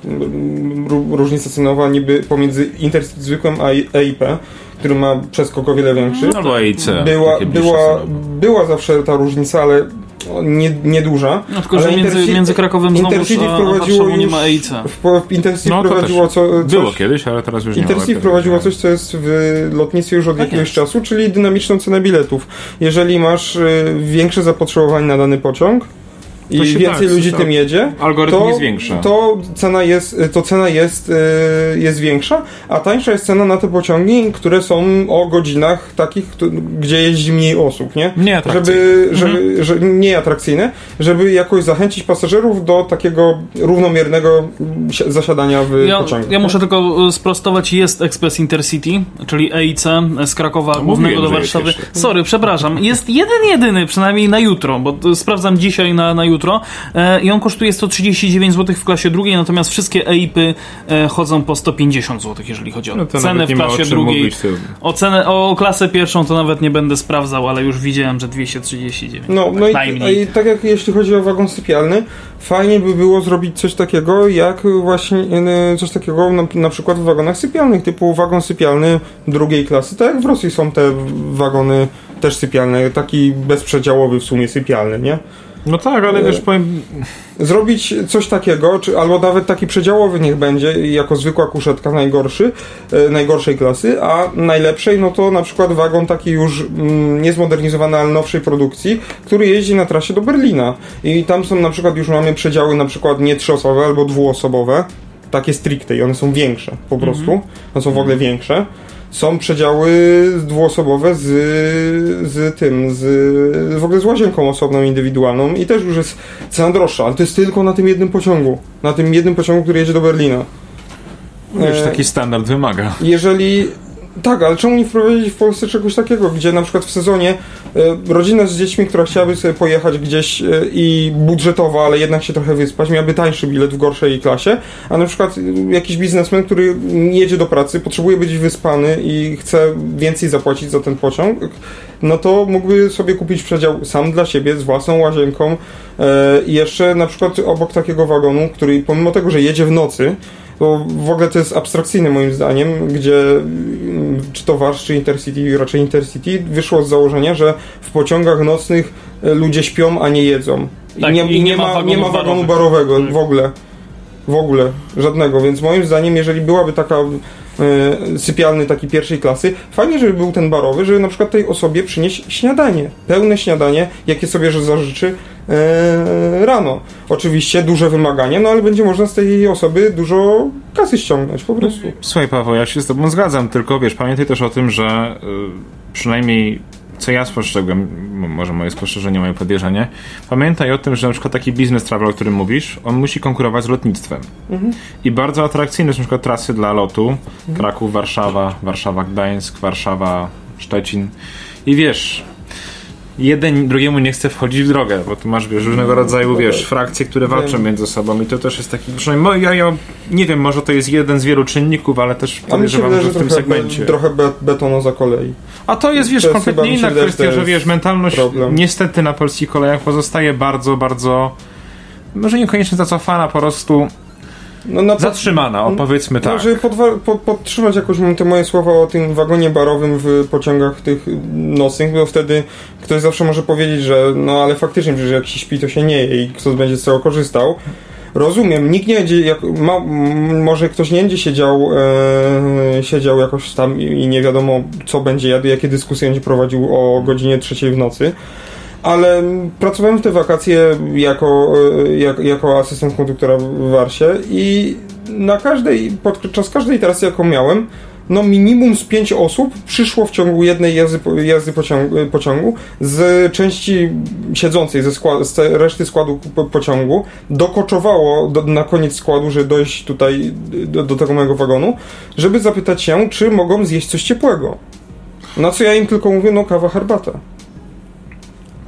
S4: ró- różnica cenowa niby pomiędzy Intercity zwykłym a EIP, który ma przeskok o wiele większy.
S3: AIC.
S4: była, była, była zawsze ta różnica, ale no, nie, nieduża.
S2: No tylko, że między,
S4: Intercity-
S2: między Krakowem znowuż
S4: Intercity
S2: a, a
S4: wprowadziło
S2: nie
S4: już-
S2: ma EIC.
S4: W, Intercity
S3: No
S4: wprowadziło co, coś,
S3: Było kiedyś, ale teraz już nie ma.
S4: Wprowadziło coś, co jest w lotnictwie już od
S2: Tak
S4: jakiegoś
S2: jest.
S4: czasu, czyli dynamiczną cenę biletów. Jeżeli masz y, większe zapotrzebowanie na dany pociąg, i więcej
S3: tak,
S4: ludzi
S3: tak.
S4: tym jedzie,
S3: Algorytm
S4: to,
S3: jest
S4: to cena jest, to cena jest, e, jest większa, a tańsza jest cena na te pociągi, które są o godzinach takich, gdzie jeździ mniej osób, nie?
S3: Nieatrakcyjne.
S4: Żeby, żeby, że, nie atrakcyjne, żeby jakoś zachęcić pasażerów do takiego równomiernego si- zasiadania w
S2: Ja,
S4: pociągu.
S2: ja muszę tylko e, sprostować, jest Express Intercity, czyli EIC z Krakowa
S3: No,
S2: Głównego
S3: mówiłem,
S2: do Warszawy. Sorry, przepraszam. Jest jeden jedyny, przynajmniej na jutro, bo sprawdzam dzisiaj na, na jutro e, i on kosztuje 139 zł w klasie drugiej, natomiast wszystkie EIPy e, chodzą po 150 zł, jeżeli chodzi o
S3: No
S2: cenę w klasie drugiej. O cenę, o klasę pierwszą to nawet nie będę sprawdzał, ale już widziałem, że 239.
S4: No, no i,
S2: najmniej.
S4: i tak jak jeśli chodzi o wagon sypialny, fajnie by było zrobić coś takiego, jak właśnie e, coś takiego na, na przykład w wagonach sypialnych, typu wagon sypialny drugiej klasy, tak jak w Rosji są te wagony też sypialne, taki bezprzedziałowy w sumie sypialny, nie?
S3: No tak, ale wiesz, powiem...
S4: Zrobić coś takiego, czy albo nawet taki przedziałowy niech będzie, jako zwykła kuszetka najgorszy, e, najgorszej klasy, a najlepszej, no to na przykład wagon taki już mm, niezmodernizowany, ale nowszej produkcji, który jeździ na trasie do Berlina. I tam są na przykład już mamy przedziały na przykład nie trzyosobowe albo dwuosobowe, takie stricte i one są większe po prostu, one są w ogóle większe. Są przedziały dwuosobowe z, z tym, z, w ogóle z łazienką osobną, indywidualną i też już jest cena droższa, ale to jest tylko na tym jednym pociągu. Na tym jednym pociągu, który jedzie do Berlina.
S3: Wiesz,
S4: E,
S3: taki standard wymaga.
S4: Jeżeli. Tak, ale czemu nie wprowadzić w Polsce czegoś takiego, gdzie na przykład w sezonie e, rodzina z dziećmi, która chciałaby sobie pojechać gdzieś e, i budżetowo, ale jednak się trochę wyspać, miałaby tańszy bilet w gorszej klasie, a na przykład e, jakiś biznesmen, który jedzie do pracy, potrzebuje być wyspany i chce więcej zapłacić za ten pociąg, no to mógłby sobie kupić przedział sam dla siebie, z własną łazienką i jeszcze na przykład obok takiego wagonu, który pomimo tego, że jedzie w nocy, bo w ogóle to jest abstrakcyjne moim zdaniem, gdzie mm, czy to Warsz, czy Intercity, raczej Intercity, wyszło z założenia, że w pociągach nocnych e, ludzie śpią, a nie jedzą.
S2: Tak,
S4: nie,
S2: i
S4: i
S2: nie ma wagonów
S4: nie ma wagonu
S2: barowych.
S4: barowego
S2: Tak.
S4: w ogóle. W ogóle. Żadnego. Więc moim zdaniem, jeżeli byłaby taka sypialny takiej pierwszej klasy, fajnie, żeby był ten barowy, żeby na przykład tej osobie przynieść śniadanie. Pełne śniadanie, jakie sobie zażyczy e, rano. Oczywiście duże wymagania, no ale będzie można z tej osoby dużo kasy ściągnąć po prostu.
S3: Słuchaj Paweł, ja się z tobą zgadzam, tylko wiesz, pamiętaj też o tym, że y, przynajmniej co ja spostrzegłem, może moje spostrzeżenie, moje podejrzenie, pamiętaj o tym, że na przykład taki biznes travel, o którym mówisz, on musi konkurować z lotnictwem. I bardzo atrakcyjne są na przykład trasy dla lotu, Kraków, Warszawa, Warszawa, Gdańsk, Warszawa, Szczecin. I wiesz, jeden drugiemu nie chce wchodzić w drogę, bo tu masz wiesz, różnego rodzaju wiesz, frakcje, które walczą między sobą i to też jest taki, przynajmniej ja, ja nie wiem, może to jest jeden z wielu czynników, ale też podejrzewam, że w tym segmencie.
S4: be, trochę be, betono za kolei.
S3: A to jest wiesz,
S4: to
S3: kompletnie inna kwestia, że wiesz, mentalność
S4: problem.
S3: niestety na polskich kolejach pozostaje bardzo, bardzo może niekoniecznie zacofana, po prostu
S4: No, na
S3: zatrzymana, o powiedzmy
S4: No,
S3: tak.
S4: żeby podwa- po, podtrzymać jakoś te moje słowa o tym wagonie barowym w pociągach tych nocnych, bo wtedy ktoś zawsze może powiedzieć, że no ale faktycznie, że jak się śpi, to się nie je i kto będzie z tego korzystał. Rozumiem, nikt nie będzie, jak, ma, może ktoś nie będzie siedział, e, siedział jakoś tam i, i nie wiadomo co będzie jadł, jakie dyskusje będzie prowadził o godzinie trzeciej w nocy. Ale pracowałem w te wakacje jako, e, jak, jako asystent konduktora w Warsie i na każdej, podczas każdej trasy, jaką miałem, no minimum z pięć osób przyszło w ciągu jednej jazdy, jazdy pociągu, pociągu z części siedzącej, ze skład, z reszty składu po, pociągu, dokoczowało do, na koniec składu, żeby dojść tutaj do, do tego mojego wagonu, żeby zapytać się, czy mogą zjeść coś ciepłego. Na co ja im tylko mówię, no kawa, herbata.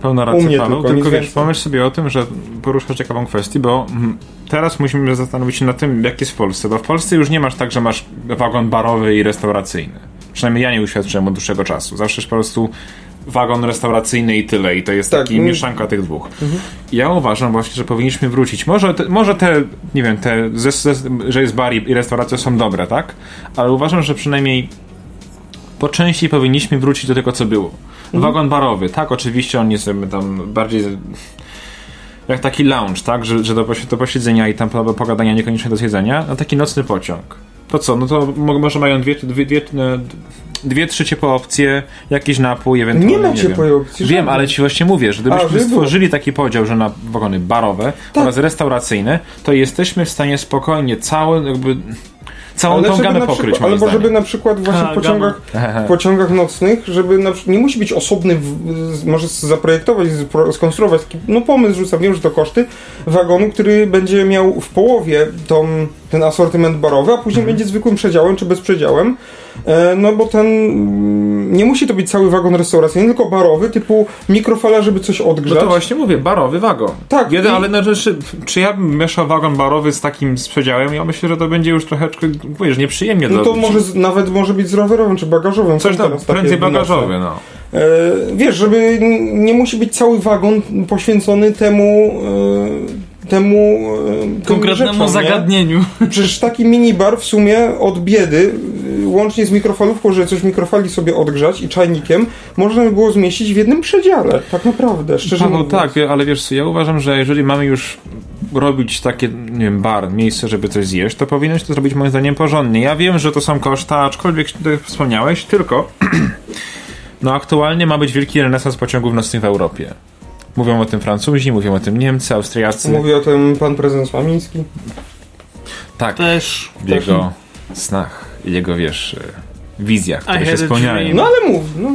S3: Pełna
S4: U
S3: racja,
S4: mnie
S3: Paweł.
S4: tylko,
S3: wiesz,
S4: więcej.
S3: pomyśl sobie o tym, że poruszasz ciekawą kwestię, bo mm, teraz musimy zastanowić się nad tym, jak jest w Polsce, bo w Polsce już nie masz tak, że masz wagon barowy i restauracyjny. Przynajmniej ja nie uświadczyłem od dłuższego czasu. Zawsze jest po prostu wagon restauracyjny i tyle. I to jest
S4: Tak,
S3: taki
S4: mm.
S3: mieszanka tych dwóch. Ja uważam właśnie, że powinniśmy wrócić. Może te, może te nie wiem, te, ze, ze, że jest bar i restauracja są dobre, tak? Ale uważam, że przynajmniej po części powinniśmy wrócić do tego, co było. Wagon barowy, tak, oczywiście on jest tam bardziej jak taki lounge, tak, że, że do, do posiedzenia i tam pogadania niekoniecznie do zjedzenia, a taki nocny pociąg. to co, no to mo- może mają dwie, dwie, dwie, e, dwie trzy ciepłe opcje, jakiś napój, ewentualnie
S4: Nie ma ciepłej opcji.
S3: Wiem,
S4: żadnej.
S3: ale ci właśnie mówię, że gdybyśmy
S4: A,
S3: stworzyli taki podział, że na wagony barowe
S4: Tak.
S3: oraz restauracyjne, to jesteśmy w stanie spokojnie całe jakby całą
S4: Ale
S3: tą
S4: żeby
S3: gamę
S4: na
S3: pokryć,
S4: przykład,
S3: moim
S4: albo żeby
S3: zdaniem.
S4: na przykład właśnie
S2: Ha,
S4: w pociągach, w pociągach nocnych, żeby na, przykład- nie musi być osobny, w, może zaprojektować, skonstruować taki, no pomysł rzucam, wiem, że to koszty, wagonu, który będzie miał w połowie tą, ten asortyment barowy, a później
S3: Mhm.
S4: będzie zwykłym przedziałem czy bezprzedziałem, no bo ten, mm, nie musi to być cały wagon restauracyjny, tylko barowy, typu mikrofala, żeby coś
S3: No
S4: odgrzać.
S3: to właśnie mówię, barowy wagon.
S4: Tak,
S3: Jeden,
S4: i-
S3: ale na rzeczy, czy ja bym mieszał wagon barowy z takim z przedziałem? Ja myślę, że to będzie już troszeczkę, wiesz, nieprzyjemnie
S4: no to może z, nawet może być z rowerowym czy bagażowym.
S3: Coś tam, prędzej bagażowy, no.
S4: E, wiesz, żeby nie musi być cały wagon poświęcony temu e, temu e,
S2: Konkretnemu
S4: rzeczom, nie?
S2: zagadnieniu.
S4: Przecież taki minibar w sumie od biedy, e, łącznie z mikrofalówką, że coś w mikrofali sobie odgrzać i czajnikiem, można by było zmieścić w jednym przedziale. Tak naprawdę, szczerze
S3: Paweł,
S4: mówiąc.
S3: tak, wie- ale wiesz ja uważam, że jeżeli mamy już robić takie, nie wiem, bar, miejsce, żeby coś zjeść, to powinieneś to zrobić moim zdaniem porządnie. Ja wiem, że to są koszta, aczkolwiek tak jak wspomniałeś, tylko no aktualnie ma być wielki renesans pociągów nocnych w Europie. Mówią o tym Francuzi, mówią o tym Niemcy, Austriacy.
S4: Mówi o tym pan prezes Mamiński.
S3: tak,
S2: Też.
S3: w jego snach, jego, wiesz, wizjach, które
S2: I
S3: się spełniają.
S4: No ale mów, no.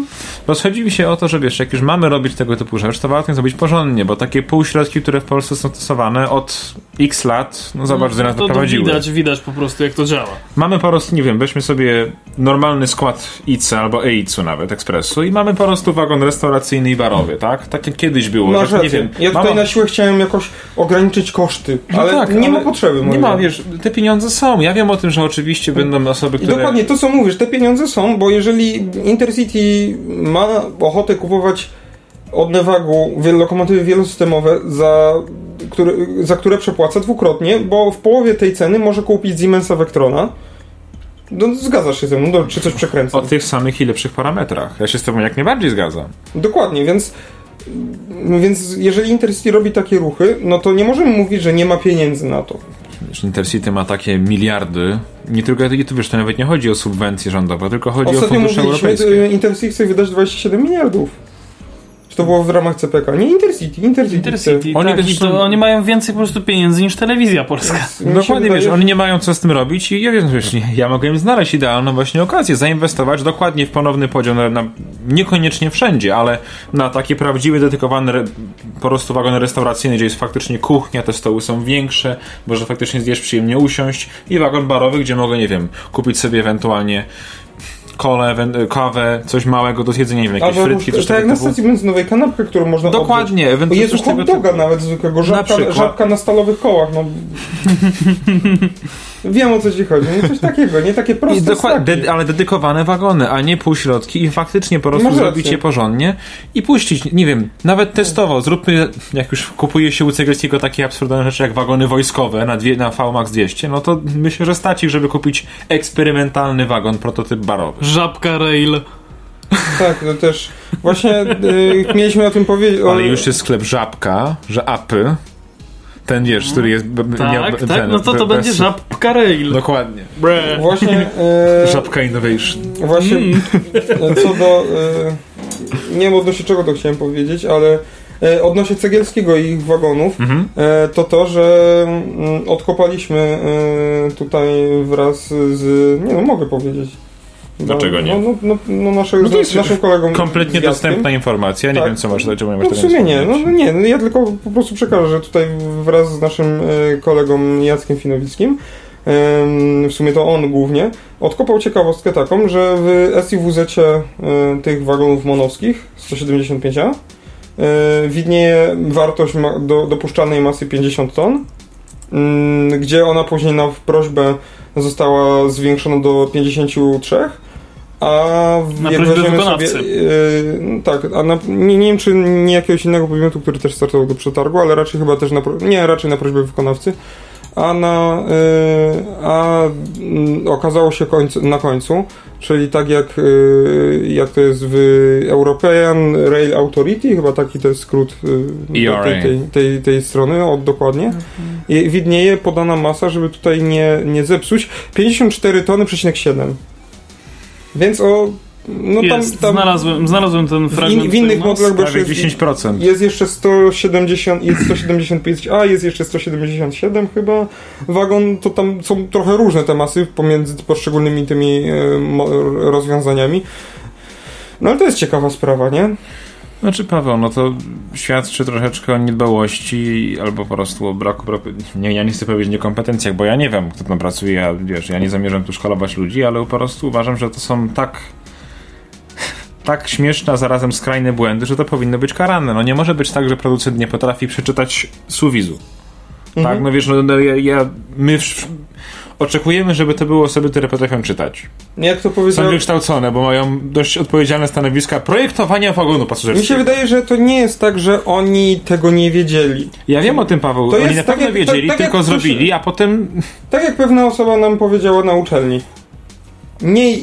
S3: Rozchodzi mi się o to, że wiesz, jak już mamy robić tego typu rzecz, to warto zrobić porządnie, bo takie półśrodki, które w Polsce są stosowane od x lat, no zobacz, gdzie nas
S2: to, to
S3: doprowadziły.
S2: widać, widać po prostu jak to działa.
S3: Mamy po prostu, nie wiem, weźmy sobie normalny skład ICE albo EIC-u nawet, ekspresu i mamy po prostu wagon restauracyjny i barowy, tak? Tak jak kiedyś było.
S4: Masz
S3: że, nie wiem,
S4: ja tutaj
S3: mama-
S4: na siłę chciałem jakoś ograniczyć koszty,
S3: No
S4: ale
S3: tak,
S4: nie
S3: ale
S4: ma potrzeby.
S3: Nie ma, wiesz, te pieniądze są. Ja wiem o tym, że oczywiście będą osoby,
S4: I
S3: które...
S4: dokładnie to, co mówisz, te pieniądze są, bo jeżeli Intercity ma ochotę kupować od Nevagu wielokomotywy wielosystemowe, za które, za które przepłaca dwukrotnie, bo w połowie tej ceny może kupić Siemensa Vectrona. No, zgadzasz się ze mną, no, czy coś przekręcam.
S3: O tych samych i lepszych parametrach. Ja się z tobą jak najbardziej zgadzam.
S4: Dokładnie, więc, więc jeżeli Intercity robi takie ruchy, no to nie możemy mówić, że nie ma pieniędzy na to.
S3: Wiesz, Intercity ma takie miliardy. Nie tylko, tu wiesz, to nawet nie chodzi o subwencje rządowe, tylko chodzi
S4: Ostatnio
S3: o fundusze europejskie.
S4: że Intercity chce wydać 27 miliardów. Czy to było w ramach CPK? Nie Intercity, Intercity.
S2: Intercity,
S3: Oni
S2: tak, to oni mają więcej po prostu pieniędzy niż telewizja polska.
S3: Dokładnie,
S4: wydaje,
S3: wiesz, oni nie mają co z tym robić i ja wiem, wiesz, ja mogę im znaleźć idealną właśnie okazję, zainwestować dokładnie w ponowny podział na, na niekoniecznie wszędzie, ale na takie prawdziwe, dedykowane re, po prostu wagony restauracyjne, gdzie jest faktycznie kuchnia, te stoły są większe, może faktycznie zjesz przyjemnie usiąść i wagon barowy, gdzie mogę, nie wiem, kupić sobie ewentualnie kole, kawę, coś małego do zjedzenia, nie wiem, jakieś
S4: Albo
S3: frytki, coś
S4: tak jak na stacji benzynowej kanapkę, którą można
S3: Dokładnie, ewentualnie
S4: Jezu, hot doga
S3: typu.
S4: nawet zwykłego, żabka,
S3: przykład.
S4: żabka na stalowych kołach, no. Wiem o co ci chodzi, no coś takiego, nie takie proste
S3: dokładnie, de, ale dedykowane wagony, a nie półśrodki i faktycznie po prostu zrobić je porządnie i puścić, nie wiem, nawet testowo, zróbmy, jak już kupuje się u Cegelskiego takie absurdalne rzeczy jak wagony wojskowe na, dwie, na VMAX 200, no to myślę, że stać ich, żeby kupić eksperymentalny wagon, prototyp barowy.
S2: Żabka rail.
S4: Tak, to też. Właśnie y, mieliśmy o tym powiedzieć. o-
S3: Ale już jest sklep Żabka, że apy, ten wiesz, który jest...
S2: Tak,
S3: miał-
S2: tak,
S3: ten,
S2: no to to
S3: be-
S2: będzie
S3: bez-
S2: żabka rail.
S3: Dokładnie.
S2: Bre.
S4: Właśnie. y,
S3: Żabka Innovation.
S4: Właśnie
S2: Mm.
S4: co do. E, nie wiem odnośnie czego to chciałem powiedzieć, ale e, odnośnie Cegielskiego i ich wagonów,
S3: Mhm.
S4: e, to to, że mm, odkopaliśmy tutaj wraz z. Nie no, mogę powiedzieć. No,
S3: Dlaczego nie?
S4: No, no, no, no
S3: No to jest
S4: naszym kolegą.
S3: Kompletnie
S4: Jackiem.
S3: dostępna informacja, nie
S4: Tak.
S3: wiem co masz, czemu masz
S4: No w sumie nie, no, no nie, no ja tylko po prostu przekażę, że tutaj wraz z naszym e, kolegą Jackiem Finowickim, w sumie to on głównie, odkopał ciekawostkę taką, że w SIWZ e, tych wagonów monowskich 175A e, widnieje wartość do, dopuszczalnej masy 50 ton, mm, gdzie ona później na prośbę została zwiększona do 53, a w-
S2: Na
S4: jak weźmiemy
S2: wykonawcy.
S4: Sobie, yy, tak, a na, nie, nie wiem czy nie jakiegoś innego podmiotu, który też startował do przetargu, ale raczej chyba też na, nie, raczej na prośbę wykonawcy, a na, yy, a mm, okazało się końcu, na końcu, czyli tak jak, yy, jak to jest w European Rail Authority, chyba taki to jest skrót
S3: ERA.
S4: tej, tej, tej, tej strony, od dokładnie, I widnieje podana masa, żeby tutaj nie, nie zepsuć. 54 tony, przecinek 7. Więc o... No tam,
S2: jest,
S4: tam
S2: znalazłem, znalazłem ten
S4: w,
S2: fragment.
S4: w innych
S2: tej masy.
S4: modelach, bo jest,
S3: 10%.
S4: jest jeszcze 170, jest 175A, jest jeszcze 177 chyba wagon, to tam są trochę różne te masy pomiędzy poszczególnymi tymi e, rozwiązaniami. No ale to jest ciekawa sprawa, nie?
S3: Znaczy Paweł, no to świadczy troszeczkę o niedbałości albo po prostu o braku, braku nie, ja nie chcę powiedzieć niekompetencjach, bo ja nie wiem, kto tam pracuje, ja, wiesz, ja nie zamierzam tu szkalować ludzi, ale po prostu uważam, że to są tak tak śmieszne, a zarazem skrajne błędy, że to powinno być karane. No nie może być tak, że producent nie potrafi przeczytać suwizu. Tak, no wiesz, no, no ja, ja, my w, oczekujemy, żeby to były osoby, które potrafią czytać.
S4: Jak to
S3: Są
S4: powiedział...
S3: wykształcone, bo mają dość odpowiedzialne stanowiska projektowania wagonu pasażerskiego.
S4: Mi się wydaje, że to nie jest tak, że oni tego nie wiedzieli.
S3: Ja wiem o tym, Paweł.
S4: To
S3: Oni
S4: jest
S3: na
S4: tak
S3: pewno
S4: jak-
S3: wiedzieli,
S4: tak- tak
S3: tylko zrobili, a potem.
S4: Tak jak pewna osoba nam powiedziała na uczelni. Nie,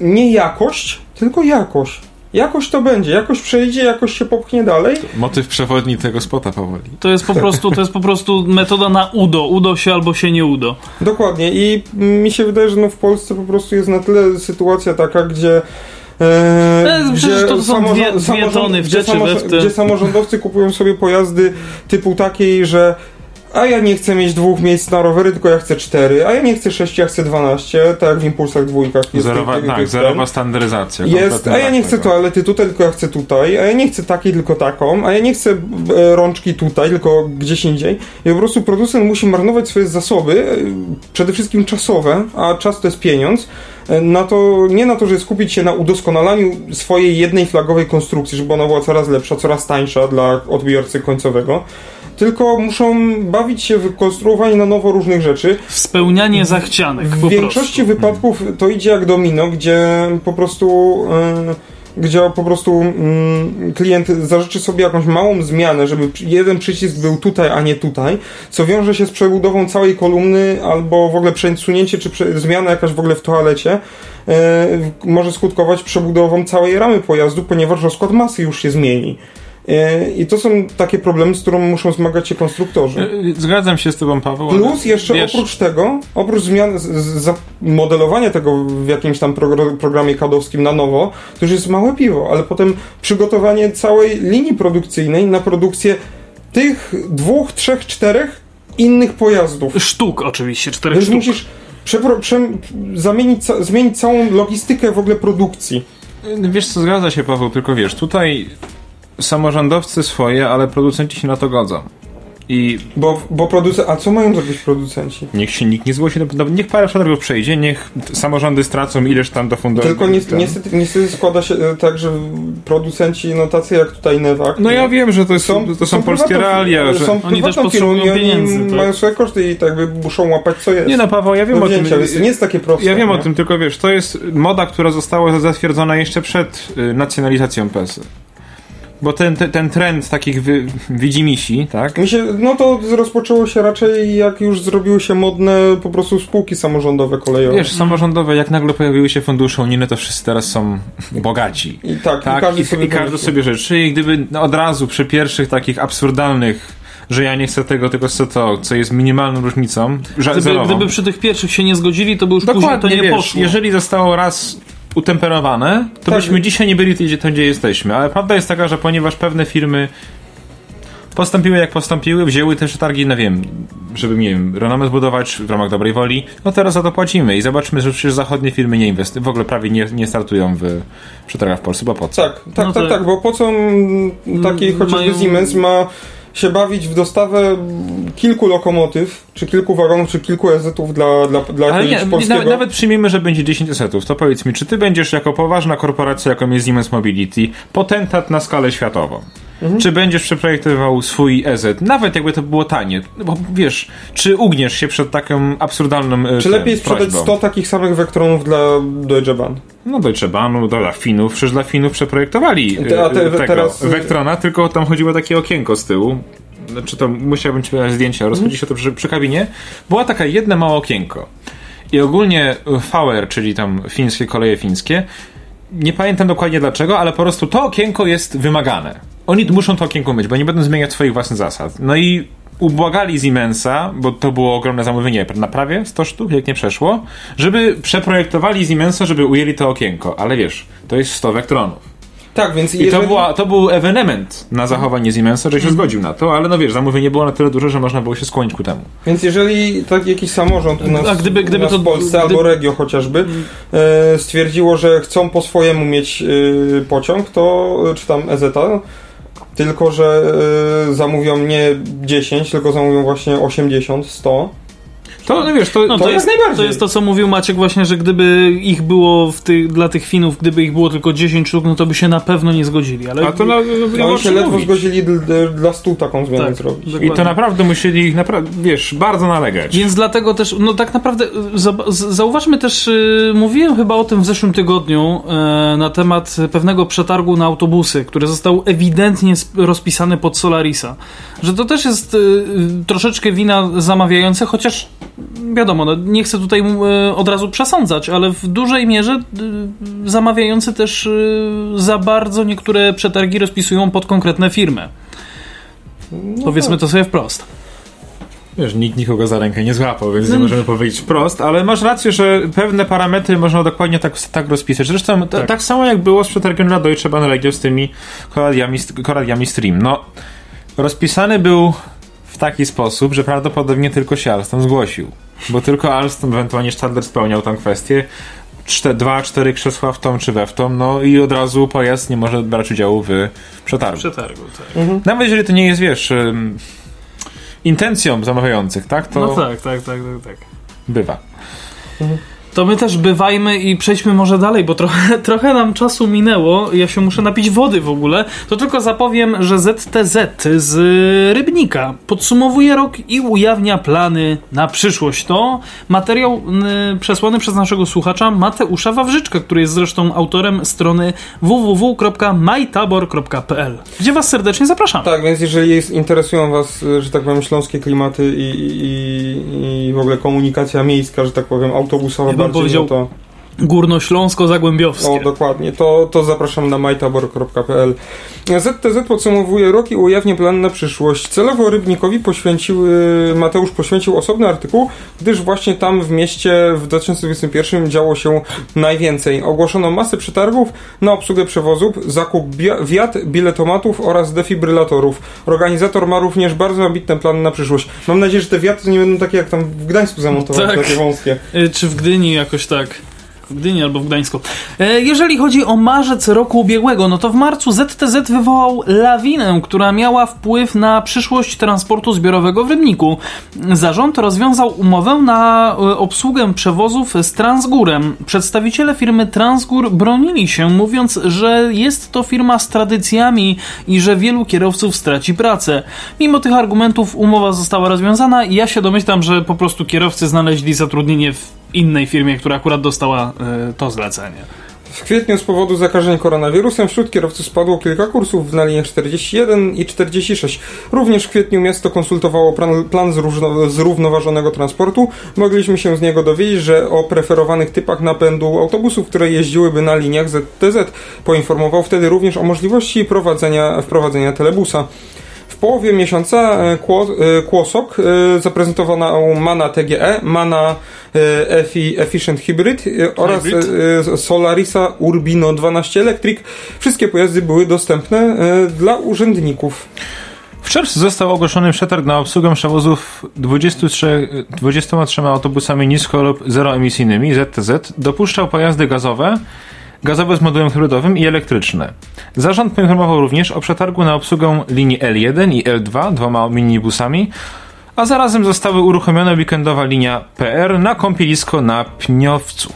S4: nie jakość, tylko jakość. Jakość to będzie, jakość przejdzie, jakość się popchnie dalej.
S3: Motyw przewodni tego spota powoli.
S2: To jest po prostu, to jest po prostu metoda na udo. Udo się albo się nie udo.
S4: Dokładnie i mi się wydaje, że no w Polsce po prostu jest na tyle sytuacja taka, gdzie E,
S2: E, przecież to są
S4: samorząd-
S2: dwie- dwie
S4: samorząd- gdzie, gdzie samorządowcy kupują sobie pojazdy typu takiej, że a ja nie chcę mieć dwóch miejsc na rowery, tylko ja chcę cztery, a ja nie chcę sześciu, ja chcę dwanaście, tak jak w impulsach dwójkach jest.
S3: Zerowa,
S4: ten-
S3: tak,
S4: ten-
S3: zerowa standaryzacja.
S4: Jest, a ja nie chcę
S3: tego.
S4: toalety tutaj, tylko ja chcę tutaj, a ja nie chcę takiej, tylko taką, a ja nie chcę e, rączki tutaj, tylko gdzieś indziej. I po prostu producent musi marnować swoje zasoby, e, przede wszystkim czasowe, a czas to jest pieniądz, e, na to, nie na to, żeby skupić się na udoskonalaniu swojej jednej flagowej konstrukcji, żeby ona była coraz lepsza, coraz tańsza dla odbiorcy końcowego, tylko muszą bawić się w konstruowanie na nowo różnych rzeczy,
S2: W spełnianie zachcianek.
S4: w większości
S2: prostu.
S4: wypadków to idzie jak domino, gdzie po prostu. e, gdzie po prostu mm, klient zażyczy sobie jakąś małą zmianę, żeby jeden przycisk był tutaj, a nie tutaj, co wiąże się z przebudową całej kolumny, albo w ogóle przesunięcie, czy prze, zmiana jakaś w ogóle w toalecie, e, może skutkować przebudową całej ramy pojazdu, ponieważ rozkład masy już się zmieni. E, I to są takie problemy, z którymi muszą zmagać się konstruktorzy.
S3: E, Zgadzam się z tobą, Paweł.
S4: Plus jeszcze
S3: wiesz,
S4: oprócz tego, oprócz zmian, z- z- modelowania tego w jakimś tam progr- programie kadowskim na nowo, to już jest małe piwo, ale potem przygotowanie całej linii produkcyjnej na produkcję tych dwóch, trzech, czterech innych pojazdów.
S2: Sztuk oczywiście, czterech
S4: Więc
S2: sztuk.
S4: musisz przepro- prze- zamienić, ca- zmienić całą logistykę w ogóle produkcji.
S3: Wiesz co, zgadza się, Paweł, tylko wiesz, tutaj samorządowcy swoje, ale producenci się na to godzą. I
S4: Bo, bo producent, a co mają zrobić producenci?
S3: niech się nikt nie zgłosi, no, no, niech parę przetargów przejdzie, niech samorządy stracą ileś tam do funduszy.
S4: Tylko ni- niestety, niestety składa się e, tak, że producenci, no tacy jak tutaj Newak,
S3: No ja wiem, że to, jest,
S4: są,
S3: to są, polskie
S4: prywatną-
S3: realia, że...
S4: Są
S2: Oni też potrzebują
S4: oni
S2: pieniędzy, tak.
S4: mają swoje koszty i tak jakby muszą łapać co jest.
S3: Nie no, Paweł, ja wiem
S4: Do
S3: o tym.
S4: wzięcia, nie jest takie proste.
S3: Ja wiem o
S4: nie?
S3: tym, tylko wiesz, to jest moda, która została zatwierdzona jeszcze przed y, nacjonalizacją PES. Bo ten, ten, ten trend takich wy, widzimisi, tak?
S4: Mi się, no to rozpoczęło się raczej jak już zrobiły się modne po prostu spółki samorządowe kolejowe.
S3: Wiesz, samorządowe, jak nagle pojawiły się fundusze unijne, to wszyscy teraz są bogaci.
S4: I tak,
S3: Tak,
S4: i każdy
S3: i,
S4: sobie
S3: i każdy sobie życzy. I gdyby no, od razu przy pierwszych takich absurdalnych, że ja nie chcę tego, tylko chcę to, co jest minimalną różnicą, że
S2: Gdyby,
S3: zerową.
S2: gdyby przy tych pierwszych się nie zgodzili, to by już później to
S3: Dokładnie,
S2: nie
S3: wiesz,
S2: poszło.
S3: jeżeli zostało raz utemperowane, to
S4: Tak.
S3: byśmy dzisiaj nie byli gdzie, to, gdzie jesteśmy. Ale prawda jest taka, że ponieważ pewne firmy postąpiły jak postąpiły, wzięły też targi, no wiem, żeby, nie wiem, renomy zbudować w ramach dobrej woli, no teraz za to płacimy i zobaczmy, że przecież zachodnie firmy nie inwestują, w ogóle prawie nie, nie startują w przetargach w Polsce, bo po co?
S4: Tak, tak,
S2: No
S4: tak, tak, bo po co taki chociażby
S2: mają-
S4: Siemens ma się bawić w dostawę kilku lokomotyw, czy kilku wagonów, czy kilku EZ-ów dla, dla, dla
S3: Ale nie,
S4: polskiego...
S3: nawet, nawet przyjmijmy, że będzie 10 esetów, to powiedz mi, czy ty będziesz jako poważna korporacja, jaką jest Siemens Mobility, potentat na skalę światową?
S4: Mhm.
S3: Czy będziesz przeprojektował swój EZ, nawet jakby to było tanie? No Bo wiesz, czy ugniesz się przed taką absurdalną e,
S4: Czy
S3: tym,
S4: lepiej sprzedać
S3: prośbą?
S4: 100 takich samych Vectronów dla Deutsche Bahn?
S3: No Deutsche Bahnu, dla Finów, przecież dla Finów przeprojektowali
S4: Te- a te-
S3: e, tego
S4: teraz-
S3: Vectrona, tylko tam chodziło takie okienko z tyłu. Znaczy to musiałbym ci pokazać zdjęcia, rozchodzi się to przy, przy kabinie. Była taka jedna małe okienko. I ogólnie VR, czyli tam fińskie koleje fińskie, nie pamiętam dokładnie dlaczego, ale po prostu to okienko jest wymagane. Oni muszą to okienko mieć, bo nie będą zmieniać swoich własnych zasad. No i ubłagali Siemensa, bo to było ogromne zamówienie, na prawie 100 sztuk, jak nie przeszło, żeby przeprojektowali Siemensa, żeby ujęli to okienko. Ale wiesz, to jest 100 wektronów.
S4: Tak, więc
S3: I
S4: jeżeli...
S3: to, była, to był ewenement na zachowanie Siemensa, że się zgodził na to, ale no wiesz, zamówienie było na tyle duże, że można było się skłonić ku temu.
S4: Więc jeżeli tak jakiś samorząd u nas,
S2: A gdyby- gdyby
S4: u nas
S2: to-
S4: w Polsce
S2: gdy-
S4: albo regio chociażby e, stwierdziło, że chcą po swojemu mieć e, pociąg, to czy tam EZ, tylko że e, zamówią nie 10, tylko zamówią właśnie 80, 100.
S3: To, no wiesz, to,
S2: No
S3: to,
S2: to, jest,
S4: najbardziej.
S2: to jest to, co mówił Maciek właśnie, że gdyby ich było w tych, dla tych Finów, gdyby ich było tylko 10 sztuk, no to by się na pewno nie zgodzili. Ale
S3: a to na, nie
S4: No, oni się ledwo
S3: mówić.
S4: zgodzili dla 100 taką zmianę
S2: Tak.
S4: zrobić.
S3: I
S2: Dokładnie.
S3: to naprawdę musieli ich, naprawdę, wiesz, bardzo nalegać.
S2: Więc dlatego też, no tak naprawdę, y, za- zauważmy też, y, mówiłem chyba o tym w zeszłym tygodniu y, na temat pewnego przetargu na autobusy, który został ewidentnie rozpisany pod Solarisa. Że to też jest y, y, troszeczkę wina zamawiających, chociaż wiadomo, no, nie chcę tutaj y, od razu przesądzać, ale w dużej mierze y, zamawiający też y, za bardzo niektóre przetargi rozpisują pod konkretne firmy. Powiedzmy to sobie wprost.
S3: Wiesz, nikt nikogo za rękę nie złapał, więc nie możemy powiedzieć wprost, ale masz rację, że pewne parametry można dokładnie tak, tak rozpisać. Zresztą tak. tak samo jak było z przetargiem dla Deutsche Bahn Regio z tymi koraliami, koraliami Stream. No, rozpisany był taki sposób, że prawdopodobnie tylko się Alstom zgłosił. Bo tylko Alstom, ewentualnie Stadler spełniał tą kwestię. Czte, dwa, cztery krzesła w tą czy we w tą, no i od razu pojazd nie może brać udziału w przetargu.
S2: Przetargu, tak.
S3: Nawet jeżeli to nie jest, wiesz, ym, intencją zamawiających, tak? To
S2: No tak, tak, tak, tak, tak.
S3: bywa.
S2: To my też bywajmy i przejdźmy może dalej, bo trochę, trochę nam czasu minęło. Ja się muszę napić wody w ogóle. To tylko zapowiem, że ZTZ z Rybnika podsumowuje rok i ujawnia plany na przyszłość. To materiał przesłany przez naszego słuchacza Mateusza Wawrzyczka, który jest zresztą autorem strony www.majtabor.pl, gdzie Was serdecznie zapraszam.
S4: Tak, więc jeżeli jest, interesują Was, że tak powiem, śląskie klimaty i, i, i w ogóle komunikacja miejska, że tak powiem, autobusowa bardziej,
S2: powiedział-
S4: to...
S2: Górnośląsko-Zagłębiowskie.
S4: O, dokładnie. To, to zapraszam na majtabor.pl. ZTZ podsumowuje rok i ujawnia plan na przyszłość. Celowo Rybnikowi poświęcił, y, Mateusz poświęcił osobny artykuł, gdyż właśnie tam w mieście w 2021 działo się najwięcej. Ogłoszono masę przetargów na obsługę przewozów, zakup wiat, biletomatów oraz defibrylatorów. Organizator ma również bardzo ambitne plany na przyszłość. Mam nadzieję, że te wiaty nie będą takie jak tam w Gdańsku zamontowane,
S2: Tak.
S4: takie wąskie.
S2: Y, Czy w Gdyni jakoś tak? W Gdyni albo w Gdańsku. E, Jeżeli chodzi o marzec roku ubiegłego, no to w marcu ZTZ wywołał lawinę, która miała wpływ na przyszłość transportu zbiorowego w Rybniku. Zarząd rozwiązał umowę na e, obsługę przewozów z Transgórem. Przedstawiciele firmy Transgór bronili się, mówiąc, że jest to firma z tradycjami i że wielu kierowców straci pracę. Mimo tych argumentów umowa została rozwiązana i ja się domyślam, że po prostu kierowcy znaleźli zatrudnienie w innej firmie, która akurat dostała e, to zlecenie.
S4: W kwietniu z powodu zakażeń koronawirusem wśród kierowców spadło kilka kursów na liniach 41 i 46. Również w kwietniu miasto konsultowało plan, plan zrówno, zrównoważonego transportu. Mogliśmy się z niego dowiedzieć, że o preferowanych typach napędu autobusów, które jeździłyby na liniach ZTZ. Poinformował wtedy również o możliwości prowadzenia, wprowadzenia telebusa. W połowie miesiąca e, e, Kłosok e, zaprezentowano Mana TGE, Mana Efficient Hybrid oraz
S2: Hybrid.
S4: Solarisa Urbino 12 Electric. Wszystkie pojazdy były dostępne dla urzędników.
S3: W czerwcu został ogłoszony przetarg na obsługę przewozów 23, 23 autobusami nisko lub zeroemisyjnymi ZTZ. Dopuszczał pojazdy gazowe, gazowe z modułem hybrydowym i elektryczne. Zarząd poinformował również o przetargu na obsługę linii L1 i L2 dwoma minibusami, a zarazem zostały uruchomiona weekendowa linia PR na kąpielisko na Pniowcu.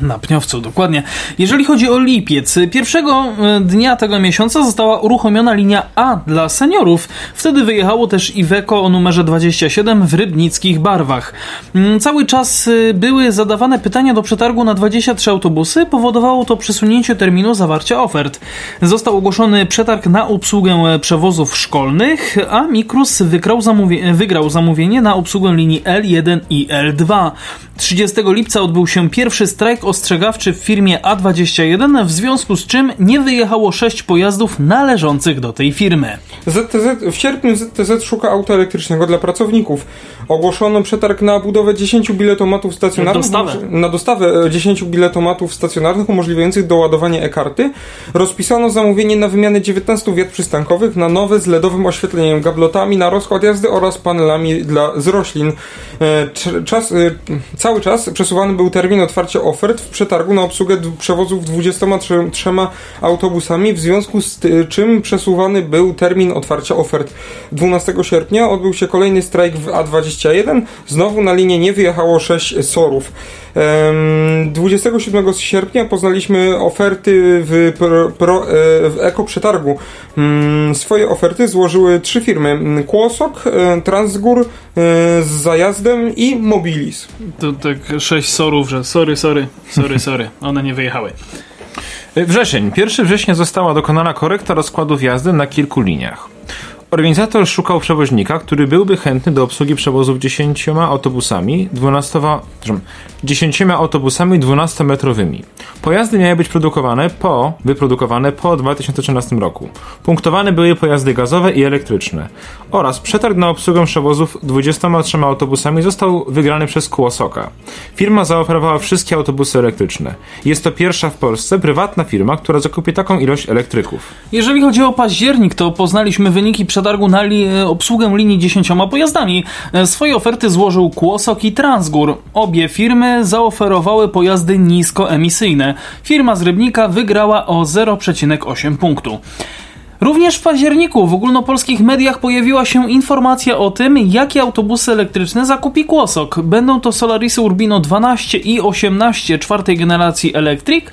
S2: Na Pniowcu, dokładnie. Jeżeli chodzi o lipiec, pierwszego e, dnia tego miesiąca została uruchomiona linia A dla seniorów. Wtedy wyjechało też Iveco o numerze 27 w rybnickich barwach. Mm, Cały czas e, były zadawane pytania do przetargu na 23 autobusy. Powodowało to przesunięcie terminu zawarcia ofert. Został ogłoszony przetarg na obsługę e, przewozów szkolnych, a Mikrus zamówie- wygrał zamówienie na obsługę linii L1 i L2. 30 lipca odbył się pierwszy strajk ostrzegawczy w firmie A21, w związku z czym nie wyjechało sześć pojazdów należących do tej firmy.
S4: ZTZ, w sierpniu ZTZ szuka auta elektrycznego dla pracowników. Ogłoszono przetarg na budowę 10 biletomatów stacjonarnych.
S2: Dostawę.
S4: Na dostawę e, 10 biletomatów stacjonarnych umożliwiających doładowanie e-karty. Rozpisano zamówienie na wymianę 19 wiat przystankowych na nowe z LEDowym oświetleniem, gablotami na rozkład jazdy oraz panelami dla, z roślin. E, cz- Czas, e, cały czas przesuwany był termin otwarcia ofert w przetargu na obsługę przewozów 23 autobusami, w związku z czym przesuwany był termin otwarcia ofert. 12 sierpnia odbył się kolejny strajk w A21. Znowu na linię nie wyjechało 6 sorów. Em, 27 sierpnia poznaliśmy oferty w, pro, pro, e, w ekoprzetargu. Mm, Swoje oferty złożyły trzy firmy: Kłosok, e, Transgór e, z Zajazdem i Mobilis.
S2: To tak sześć sorów, że sorry, sorry, sorry, sorry. One nie wyjechały.
S3: Wrzesień. 1 września została dokonana korekta rozkładów jazdy na kilku liniach. Organizator szukał przewoźnika, który byłby chętny do obsługi przewozów 10 autobusami, 12, przepraszam, 10 autobusami 12-metrowymi. Pojazdy miały być produkowane po, wyprodukowane po 2013 roku. Punktowane były pojazdy gazowe i elektryczne. Oraz przetarg na obsługę przewozów 23 autobusami został wygrany przez Kłosoka. Firma zaoferowała wszystkie autobusy elektryczne. Jest to pierwsza w Polsce prywatna firma, która zakupi taką ilość elektryków.
S2: Jeżeli chodzi o październik, to poznaliśmy wyniki przetargu na li obsługę linii 10 pojazdami. E, Swoje oferty złożył Kłosok i Transgór. Obie firmy zaoferowały pojazdy niskoemisyjne. Firma z Rybnika wygrała o 0,8 punktu. Również w październiku w ogólnopolskich mediach pojawiła się informacja o tym, jakie autobusy elektryczne zakupi Kłosok. Będą to Solarisy Urbino 12 i 18 czwartej generacji Electric.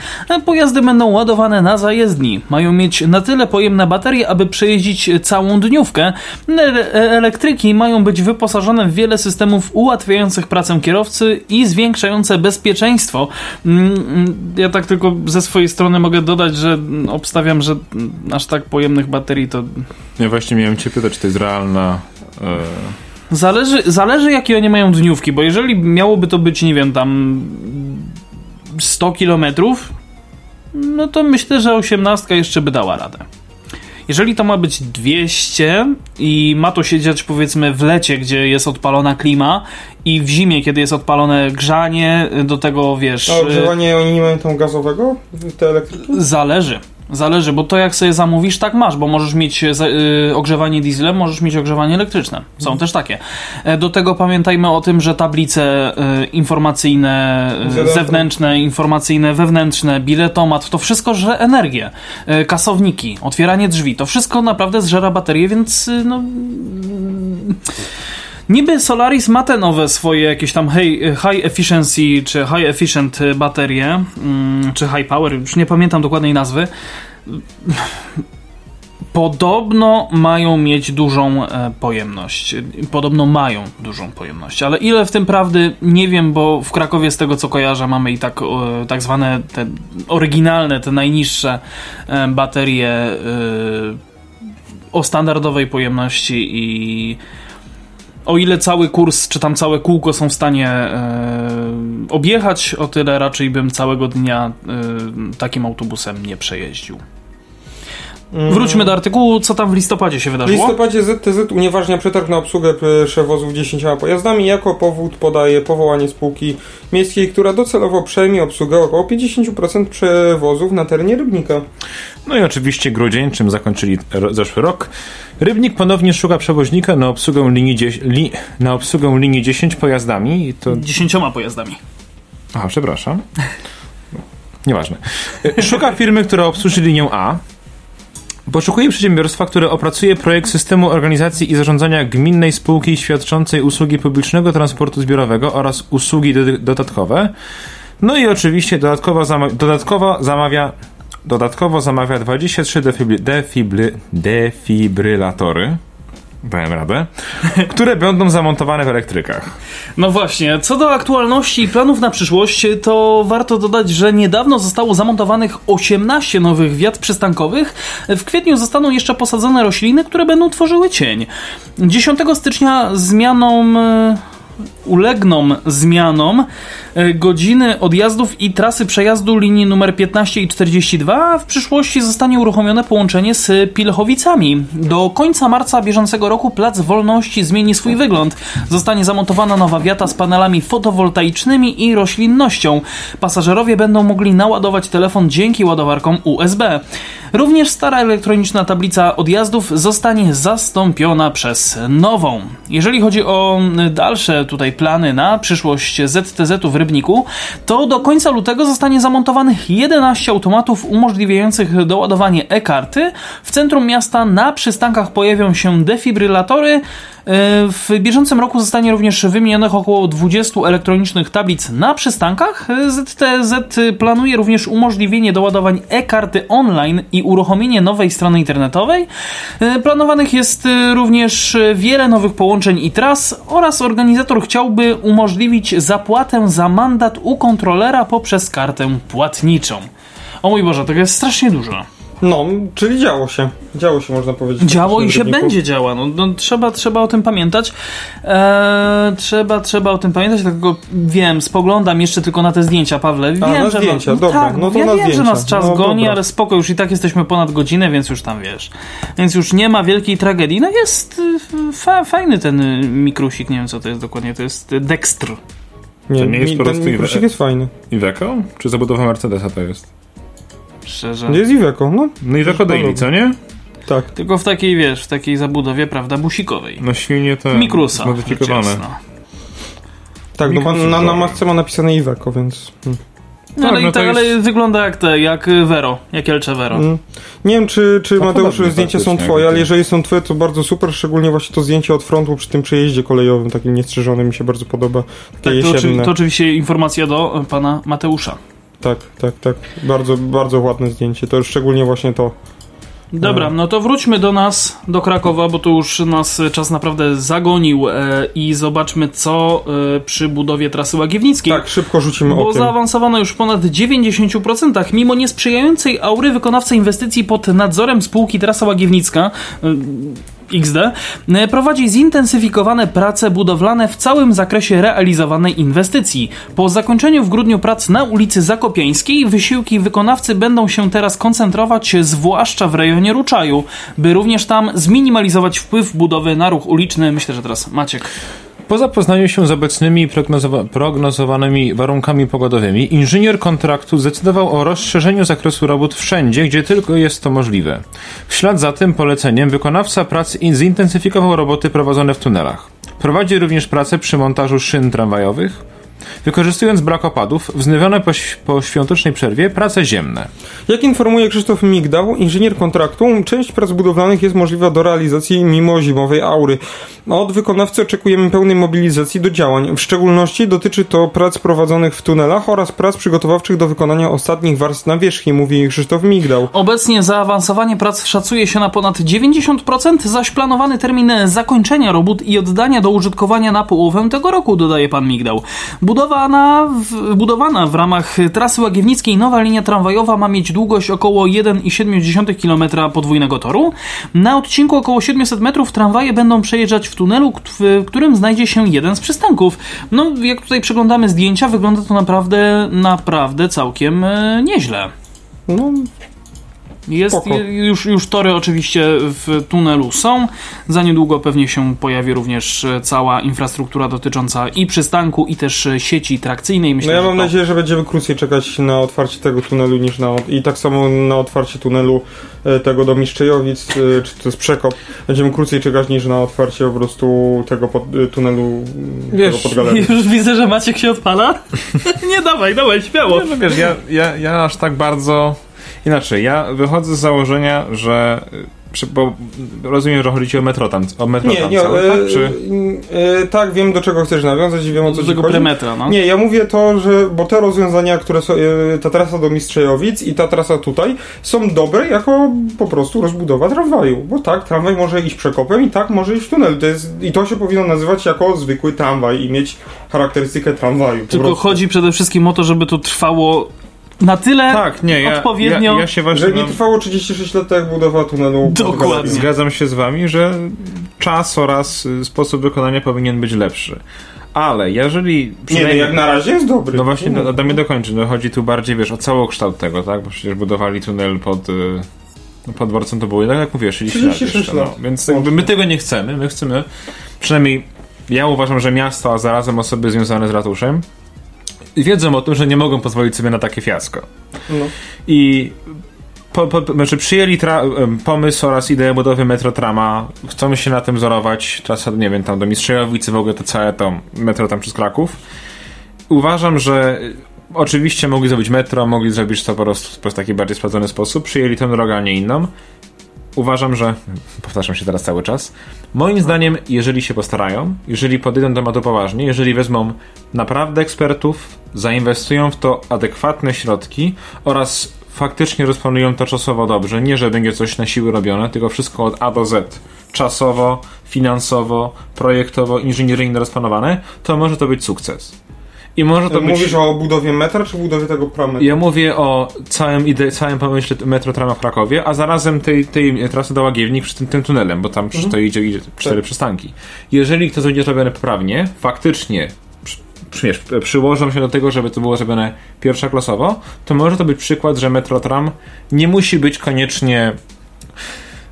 S2: Pojazdy będą ładowane na zajezdni. Mają mieć na tyle pojemne baterie, aby przejeździć całą dniówkę. E- Elektryki mają być wyposażone w wiele systemów ułatwiających pracę kierowcy i zwiększające bezpieczeństwo. Mm, mm, Ja tak tylko ze swojej strony mogę dodać, że obstawiam, że aż tak pojemnych baterii to
S3: Ja właśnie miałem cię pytać, czy to jest realna... E...
S2: Zależy, zależy jakie oni mają dniówki, bo jeżeli miałoby to być, nie wiem, tam 100 kilometrów, no to myślę, że 18 jeszcze by dała radę. Jeżeli to ma być 200 i ma to się dziać powiedzmy w lecie, gdzie jest odpalona klima i w zimie, kiedy jest odpalone grzanie, do tego wiesz...
S4: A ogrzewanie oni nie mają tam gazowego? Te elektryki?
S2: Zależy. Zależy, bo to jak sobie zamówisz, tak masz, bo możesz mieć e, y, ogrzewanie dieslem, możesz mieć ogrzewanie elektryczne. Są też takie. E, Do tego pamiętajmy o tym, że tablice informacyjne, zewnętrzne, informacyjne, wewnętrzne, biletomat, to wszystko żre energię. E, Kasowniki, otwieranie drzwi, to wszystko naprawdę zżera baterię, więc no... Niby Solaris ma te nowe swoje jakieś tam high, efficiency czy high efficient baterie, mm, czy high power, już nie pamiętam dokładnej nazwy. Podobno mają mieć dużą e, pojemność. Podobno mają dużą pojemność, ale ile w tym prawdy nie wiem, bo w Krakowie z tego co kojarzę mamy i tak, tak zwane te oryginalne, te najniższe e, baterie e, o standardowej pojemności i o ile cały kurs, czy tam całe kółko są w stanie e, objechać, o tyle raczej bym całego dnia e, takim autobusem nie przejeździł. Wróćmy do artykułu, co tam w listopadzie się
S4: W
S2: wydarzyło.
S4: listopadzie ZTZ unieważnia przetarg na obsługę e, przewozów 10 pojazdami. Jako powód podaje powołanie spółki miejskiej, która docelowo przejmie obsługę około 50% przewozów na terenie Rybnika.
S3: No i oczywiście grudzień, czym zakończyli zeszły rok. Rybnik ponownie szuka przewoźnika na obsługę linii, 10, li, na obsługę linii 10 pojazdami. I to
S2: Dziesięcioma pojazdami.
S3: Aha, przepraszam. Nieważne. Szuka firmy, która obsłuży linię A. Poszukuje przedsiębiorstwa, które opracuje projekt systemu organizacji i zarządzania gminnej spółki świadczącej usługi publicznego transportu zbiorowego oraz usługi do- dodatkowe. No i oczywiście dodatkowo, dodatkowo zamawia dodatkowo zamawia 23 defibry- defibry- defibrylatory. Dałem radę. Które będą zamontowane w elektrykach.
S2: No właśnie, co do aktualności i planów na przyszłość, to warto dodać, że niedawno zostało zamontowanych 18 nowych wiat przystankowych. W kwietniu zostaną jeszcze posadzone rośliny, które będą tworzyły cień. 10 stycznia zmianom e, ulegną zmianom e, godziny odjazdów i trasy przejazdu linii numer 15 i 42, a w przyszłości zostanie uruchomione połączenie z Pilchowicami. Do końca marca bieżącego roku Plac Wolności zmieni swój wygląd. Zostanie zamontowana nowa wiata z panelami fotowoltaicznymi i roślinnością. Pasażerowie będą mogli naładować telefon dzięki ładowarkom USB. Również stara elektroniczna tablica odjazdów zostanie zastąpiona przez nową. Jeżeli chodzi o dalsze tutaj plany na przyszłość ZTZ-u w Rybniku, to do końca lutego zostanie zamontowanych 11 automatów umożliwiających doładowanie e-karty. W centrum miasta na przystankach pojawią się defibrylatory, w bieżącym roku zostanie również wymienionych około 20 elektronicznych tablic na przystankach. ZTZ planuje również umożliwienie doładowań e-karty online uruchomienie nowej strony internetowej. Planowanych jest również wiele nowych połączeń i tras oraz organizator chciałby umożliwić zapłatę za mandat u kontrolera poprzez kartę płatniczą. O mój Boże, tego jest strasznie dużo.
S4: No, czyli działo się. Działo się, można powiedzieć.
S2: Działo i się będzie działa. No, no, trzeba, trzeba o tym pamiętać. Eee, trzeba, trzeba o tym pamiętać, tylko wiem, spoglądam jeszcze tylko na te zdjęcia, Pawle. Wiem,
S4: A, na
S2: że
S4: zdjęcia,
S2: no,
S4: dobra.
S2: Tak,
S4: no to
S2: ja
S4: na
S2: wiem,
S4: zdjęcia.
S2: że nas czas
S4: no,
S2: goni,
S4: dobra.
S2: ale spoko, już i tak jesteśmy ponad godzinę, więc już tam wiesz. Więc już nie ma wielkiej tragedii. No jest y, fa fajny ten y, mikrusik, nie wiem co to jest dokładnie, to jest y, Dextr.
S4: Nie,
S3: To nie jest
S4: mi-
S3: po prostu
S4: mikrusik jest fajny.
S3: Iveco? Czy zabudowa Mercedesa to jest?
S2: Szczerze.
S4: Jest Iveco, no.
S3: No Iveco Daily, co nie?
S4: Tak.
S2: Tylko w takiej, wiesz, w takiej zabudowie, prawda, busikowej.
S3: No silnie to
S2: Mikrusa.
S3: zmodyfikowane.
S2: jasna.
S4: Tak, no na, na
S3: dobry.
S4: masce ma napisane Iveco, więc... mm.
S2: No,
S3: Tak,
S2: ale,
S3: no
S2: i tak,
S3: jest-
S2: ale wygląda jak te, jak Vero, jak Elcze Vero.
S4: Mm. Nie wiem, czy, czy
S3: No
S4: Mateusz zdjęcia są twoje, ale jeżeli są twoje, to bardzo super, szczególnie właśnie to zdjęcie od frontu przy tym przejeździe kolejowym, takim niestrzeżonym, mi się bardzo podoba. Takie
S2: Tak, to,
S4: jesienne.
S2: to oczywiście informacja do e, pana Mateusza.
S4: Tak, tak, tak. Bardzo, bardzo ładne zdjęcie. To szczególnie właśnie to.
S2: Dobra, no to wróćmy do nas, do Krakowa, bo tu już nas czas naprawdę zagonił e, i zobaczmy, co e, przy budowie trasy Łagiewnickiej.
S4: Tak, szybko rzucimy
S2: Bo
S4: okiem.
S2: zaawansowano już w ponad 90%. Mimo niesprzyjającej aury wykonawca inwestycji pod nadzorem spółki Trasa Łagiewnicka y, XD y, prowadzi zintensyfikowane prace budowlane w całym zakresie realizowanej inwestycji. Po zakończeniu w grudniu prac na ulicy Zakopiańskiej wysiłki wykonawcy będą się teraz koncentrować zwłaszcza w rejonie Ruczaju, by również tam zminimalizować wpływ budowy na ruch uliczny. Myślę, że teraz Maciek.
S3: Po zapoznaniu się z obecnymi prognozowa- prognozowanymi warunkami pogodowymi, inżynier kontraktu zdecydował o rozszerzeniu zakresu robót wszędzie, gdzie tylko jest to możliwe. W ślad za tym poleceniem wykonawca prac in- zintensyfikował roboty prowadzone w tunelach. Prowadzi również pracę przy montażu szyn tramwajowych, wykorzystując brak opadów, wznowione po, po świątecznej przerwie prace ziemne.
S4: Jak informuje Krzysztof Migdał, inżynier kontraktu, część prac budowlanych jest możliwa do realizacji mimo zimowej aury. Od wykonawcy oczekujemy pełnej mobilizacji do działań. W szczególności dotyczy to prac prowadzonych w tunelach oraz prac przygotowawczych do wykonania ostatnich warstw nawierzchni, mówi Krzysztof Migdał.
S2: Obecnie zaawansowanie prac szacuje się na ponad 90%, zaś planowany termin zakończenia robót i oddania do użytkowania na połowę tego roku, dodaje pan Migdał. Budowana w, budowana w ramach trasy Łagiewnickiej nowa linia tramwajowa ma mieć długość około 1,7 km podwójnego toru. Na odcinku około 700 metrów tramwaje będą przejeżdżać w tunelu, w którym znajdzie się jeden z przystanków. No, jak tutaj przeglądamy zdjęcia, wygląda to naprawdę, naprawdę całkiem e, nieźle.
S4: No,
S2: Jest
S4: Spoko.
S2: już, już tory oczywiście w tunelu są. Za niedługo pewnie się pojawi również e, cała infrastruktura dotycząca i przystanku, i też e, sieci trakcyjnej. Myślę,
S4: no ja mam
S2: to...
S4: nadzieję, że będziemy krócej czekać na otwarcie tego tunelu niż na... I tak samo na otwarcie tunelu e, tego do Miszczejowic, e, czy to jest przekop, będziemy krócej czekać niż na otwarcie po prostu tego pod, tunelu
S3: Wiesz,
S4: tego pod.
S2: Już widzę, że Maciek się odpala. nie, dawaj, dawaj, śmiało.
S3: Nie, no wiesz, ja, ja, ja aż tak bardzo... Inaczej, ja wychodzę z założenia, że... y, bo rozumiem, że chodzi o metro tam, o metro
S4: Nie,
S3: tam
S4: nie,
S3: całe,
S4: e,
S3: tak? Czy...
S4: e, tak, wiem do czego chcesz nawiązać i wiem o co
S2: Do
S4: ci chodzi.
S2: premetra, no.
S4: Nie, ja mówię to, że bo te rozwiązania, które są, e, ta trasa do Mistrzejowic i ta trasa tutaj są dobre jako po prostu rozbudowa tramwaju. Bo tak, tramwaj może iść przekopem i tak może iść w tunel. To jest, I to się powinno nazywać jako zwykły tramwaj i mieć charakterystykę tramwaju.
S2: Tylko
S4: prostu.
S2: chodzi przede wszystkim o to, żeby to trwało na tyle
S3: Tak, nie, ja,
S2: odpowiednio...
S3: ja, ja się właśnie...
S4: Że nie
S3: no,
S4: trwało 36 lat tak jak budowa tunelu.
S2: Dokładnie.
S3: Zgadzam się z wami, że czas oraz y, sposób wykonania powinien być lepszy. Ale jeżeli...
S4: Nie, no jak na razie jest dobry.
S3: No właśnie, mnie dokończyć. No, chodzi tu bardziej, wiesz, o całokształt tego, tak? Bo przecież budowali tunel pod, y, no, pod dworcem to było, tak jak mówię, 30 lat
S4: 36
S3: jeszcze, no.
S4: lat.
S3: Więc jakby my tego nie chcemy. My chcemy, przynajmniej ja uważam, że miasta, a zarazem osoby związane z ratuszem wiedzą o tym, że nie mogą pozwolić sobie na takie fiasko.
S4: No.
S3: I po, po, znaczy przyjęli pomysł oraz ideę budowy metrotrama. Chcą się na tym wzorować. Trasa, nie wiem, tam do Mistrzejowicy, w ogóle to całe to metro tam przez Kraków. Uważam, że y, oczywiście mogli zrobić metro, mogli zrobić to po prostu w taki bardziej sprawdzony sposób. Przyjęli tę drogę, a nie inną. Uważam, że powtarzam się teraz cały czas. Moim zdaniem, jeżeli się postarają, jeżeli podejdą do tematu poważnie, jeżeli wezmą naprawdę ekspertów, zainwestują w to adekwatne środki oraz faktycznie rozplanują to czasowo dobrze, nie że będzie coś na siłę robione, tylko wszystko od A do Z. Czasowo, finansowo, projektowo, inżynieryjnie rozplanowane, to może to być sukces. I może to być...
S4: Mówisz o budowie metra, czy budowie tego prometru?
S3: Ja mówię o całym, ide- całym pomyśle metro trama w Krakowie, a zarazem tej, tej trasy do Łagiewnik przy tym, tym tunelem, bo tam przecież to idzie, idzie cztery przystanki. Jeżeli to będzie zrobione poprawnie, faktycznie wiesz, przyłożą się do tego, żeby to było zrobione pierwszoklasowo, to może to być przykład, że metro tram nie musi być koniecznie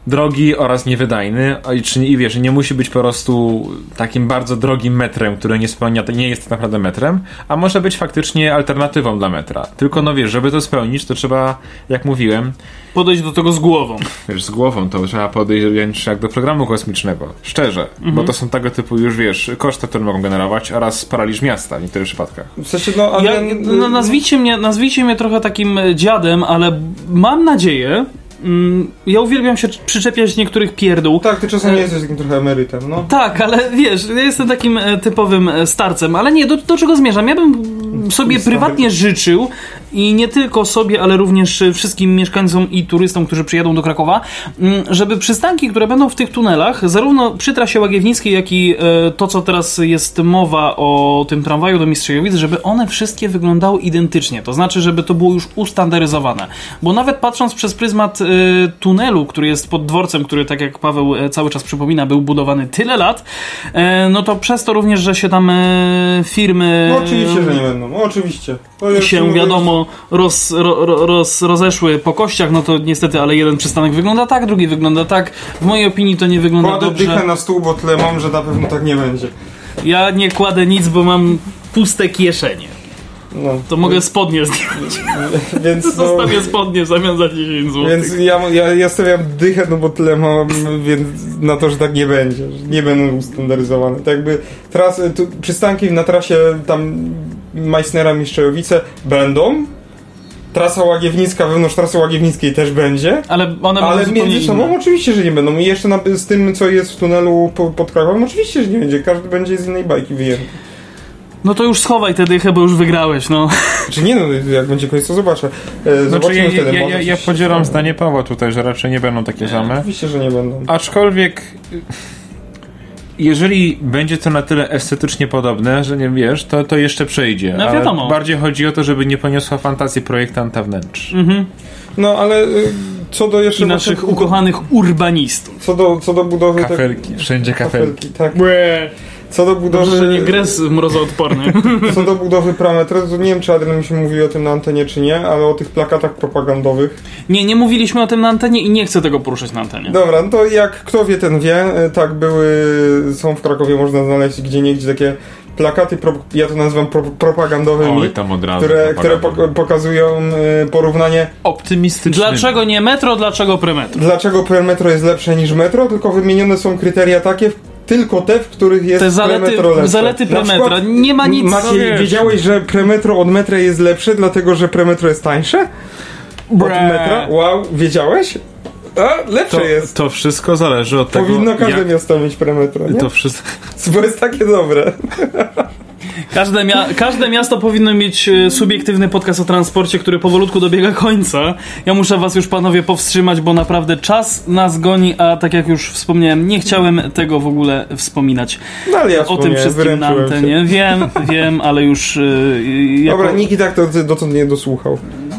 S3: drogi oraz niewydajny, i czy i wiesz, nie musi być po prostu takim bardzo drogim metrem, który nie spełnia, nie jest tak naprawdę metrem, a może być faktycznie alternatywą dla metra. Tylko no wiesz, żeby to spełnić, to trzeba, jak mówiłem,
S2: Podejść do tego z głową.
S3: wiesz, z głową to trzeba podejść wręcz jak do programu kosmicznego. Szczerze, bo to są tego typu już, wiesz, koszty, które mogą generować oraz paraliż miasta w niektórych przypadkach.
S4: W sensie, no, ale...
S2: Ja, no, nazwijcie, mnie, nazwijcie mnie trochę takim dziadem, ale mam nadzieję. Mm, ja uwielbiam się przyczepiać niektórych pierdół.
S4: Tak, ty czasami jesteś takim trochę emerytem, no.
S2: Tak, ale wiesz, ja jestem takim e, typowym e, starcem, ale nie, do, do czego zmierzam? Ja bym sobie prywatnie życzył i nie tylko sobie, ale również e, wszystkim mieszkańcom i turystom, którzy przyjadą do Krakowa, mm, żeby przystanki, które będą w tych tunelach, zarówno przy trasie Łagiewnickiej, jak i e, to, co teraz jest mowa o tym tramwaju do Mistrzejowic, żeby one wszystkie wyglądały identycznie. To znaczy, żeby to było już ustandaryzowane. Bo nawet patrząc przez pryzmat e, tunelu, który jest pod dworcem, który, tak jak Paweł e, cały czas przypomina, był budowany tyle lat, no to przez to również, że się tam firmy
S4: No oczywiście, że nie będą, oczywiście. To
S2: się wiadomo roz, ro, ro, roz, rozeszły po kościach, no to niestety, ale jeden przystanek wygląda tak, drugi wygląda tak. W mojej opinii to nie wygląda
S4: Kładę
S2: dobrze.
S4: dychę na stół, bo tyle mam, że na pewno tak nie będzie.
S2: Ja nie kładę nic, bo mam puste kieszenie.
S4: No.
S2: To mogę spodnie zdjąć.
S4: Więc, no,
S2: Zostawię spodnie w zamian za 10 zł.
S4: więc ja, ja, ja stawiam dychę, no bo tyle mam, więc na to, że tak nie będzie. Nie będą ustandaryzowane. Tak jakby trasy, tu, przystanki na trasie tam Meissnera Mistrzejowice będą. Trasa Łagiewnicka wewnątrz trasy Łagiewnickiej też będzie.
S2: Ale one
S4: Ale
S2: będą zupełnie
S4: między sobą
S2: inne.
S4: oczywiście, że nie będą. I jeszcze na, z tym, co jest w tunelu po, pod Krakowem, oczywiście, że nie będzie. Każdy będzie z innej bajki wyjęty.
S2: No to już schowaj tę dychę, bo już wygrałeś, no.
S4: Czy nie, no jak będzie koniec, to zobaczę. E,
S3: Znaczy,
S4: Zobaczymy
S3: ja,
S4: wtedy.
S3: ja, ja, ja
S4: coś-
S3: podzielam zdanie Pawła tutaj, że raczej nie będą takie same.
S4: Oczywiście, że nie będą.
S3: Aczkolwiek, jeżeli będzie to na tyle estetycznie podobne, że nie wiesz, to, to jeszcze przejdzie.
S2: No
S3: Ale
S2: wiadomo.
S3: bardziej chodzi o to, żeby nie poniosła fantazji projektanta wnętrz.
S2: Mhm.
S4: No, ale y, co do jeszcze...
S2: I naszych
S4: właśnie-
S2: ukochanych urbanistów.
S4: Co do, co do budowy... tak-
S3: Kafelki, wszędzie kafelki.
S4: Kafelki, tak. Co do budowy...
S2: Dobrze, że nie gres mrozoodporny.
S4: Co do budowy parametru, to nie wiem, czy Adrian się mówi o tym na antenie, czy nie, ale o tych plakatach propagandowych.
S2: Nie, nie mówiliśmy o tym na antenie i nie chcę tego poruszać na antenie.
S4: Dobra, no to jak kto wie, ten wie. E, Tak, były, są w Krakowie, można znaleźć gdzie niegdzie takie plakaty, pro, ja to nazywam pro, propagandowymi,
S3: Oj, tam od razu.
S4: które, które pok- pokazują e, porównanie,
S3: Optymistyczny.
S2: Dlaczego nie metro, dlaczego premetro?
S4: dlaczego premetro jest lepsze niż metro, tylko wymienione są kryteria takie, tylko te, w których jest
S2: Te zalety,
S4: premetro lepsze.
S2: zalety premetra.
S4: przykład,
S2: Nie ma nic.
S4: Maciej,
S3: no
S4: wiedziałeś, że premetro od metra jest lepsze, dlatego że premetro jest tańsze? Od metra? Wow, wiedziałeś? A, lepsze
S3: To,
S4: jest.
S3: to wszystko zależy od tego,
S4: Powinno każde
S3: jak...
S4: miasto mieć premetro, nie?
S3: To wszystko...
S4: Bo jest takie dobre.
S2: Każde, mia każde miasto powinno mieć e, subiektywny podcast o transporcie, który powolutku dobiega końca. Ja muszę was już panowie powstrzymać, bo naprawdę czas nas goni, a tak jak już wspomniałem, nie chciałem tego w ogóle wspominać.
S4: No ale ja
S2: o tym wszystkim na antenie.
S4: się.
S2: Wiem, wiem, ale już... e, jako-
S4: Dobra, nikt i tak to dotąd nie dosłuchał.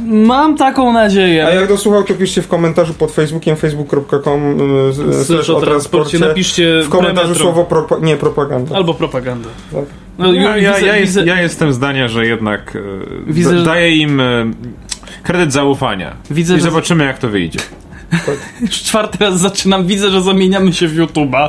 S2: Mam taką nadzieję.
S4: A jak dosłuchał, to piszcie w komentarzu pod facebookiem facebook.com y, slash o transporcie.
S2: napiszcie
S4: W komentarzu
S2: premetro.
S4: słowo propa- nie propaganda.
S2: Albo propaganda.
S4: Tak.
S2: No,
S3: Ja, ja,
S2: widzę-
S3: ja, jest,
S2: widzę-
S3: ja jestem zdania, że jednak e,
S2: Widzę,
S3: da,
S2: że-
S3: daję im e, kredyt zaufania.
S2: Widzę,
S3: I
S2: że-
S3: zobaczymy, jak to wyjdzie.
S2: Już czwarty raz zaczynam, widzę, że zamieniamy się w YouTube'a.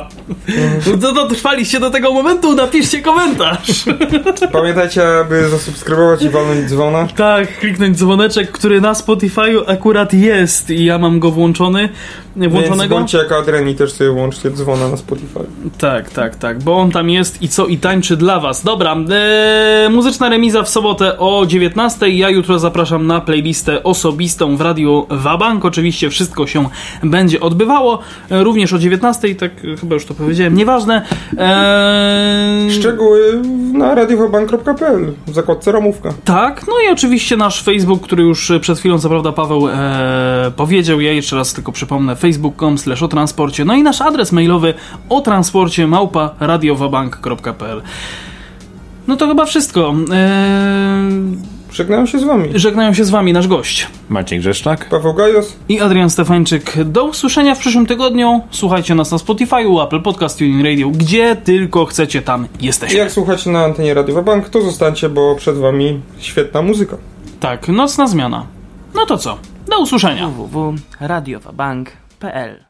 S2: No to dotrwaliście do tego momentu, napiszcie komentarz.
S4: Pamiętajcie, aby zasubskrybować i walnąć dzwona.
S2: Tak, kliknąć dzwoneczek, który na Spotify'u akurat jest i ja mam go włączony.
S4: Więc
S2: Włączonego?
S4: bądźcie jak Adrian i też sobie włączcie dzwona na Spotify.
S2: Tak, tak, tak, bo on tam jest i co i tańczy dla was. Dobra, e, muzyczna remiza w sobotę o 19. Ja jutro zapraszam na playlistę osobistą w radiu Wabank. Oczywiście wszystko się będzie odbywało. E, również o 19, tak e, chyba już to powiedziałem, nieważne. E,
S4: Szczegóły na radiowabank.pl w zakładce ramówka.
S2: Tak, no i oczywiście nasz Facebook, który już przed chwilą, co prawda, Paweł e, powiedział. Ja jeszcze raz tylko przypomnę: facebook.com slash o transporcie. No i nasz adres mailowy o transporcie małpa radiowabank.pl. No to chyba wszystko. E,
S4: Żegnają się z wami.
S2: żegnają się z Wami nasz gość
S3: Maciej Grzeszczak.
S4: Paweł Gajos.
S2: i Adrian Stefańczyk. Do usłyszenia w przyszłym tygodniu. Słuchajcie nas na Spotify'u, Apple Podcast, Tuning Radio, gdzie tylko chcecie, tam
S4: I
S2: jesteśmy.
S4: jak słuchacie na antenie Radiowa Bank, to zostańcie, bo przed wami świetna muzyka.
S2: Tak, nocna zmiana. No to co? Do usłyszenia.
S5: www.radiowabank.pl www.radiowrocław.pl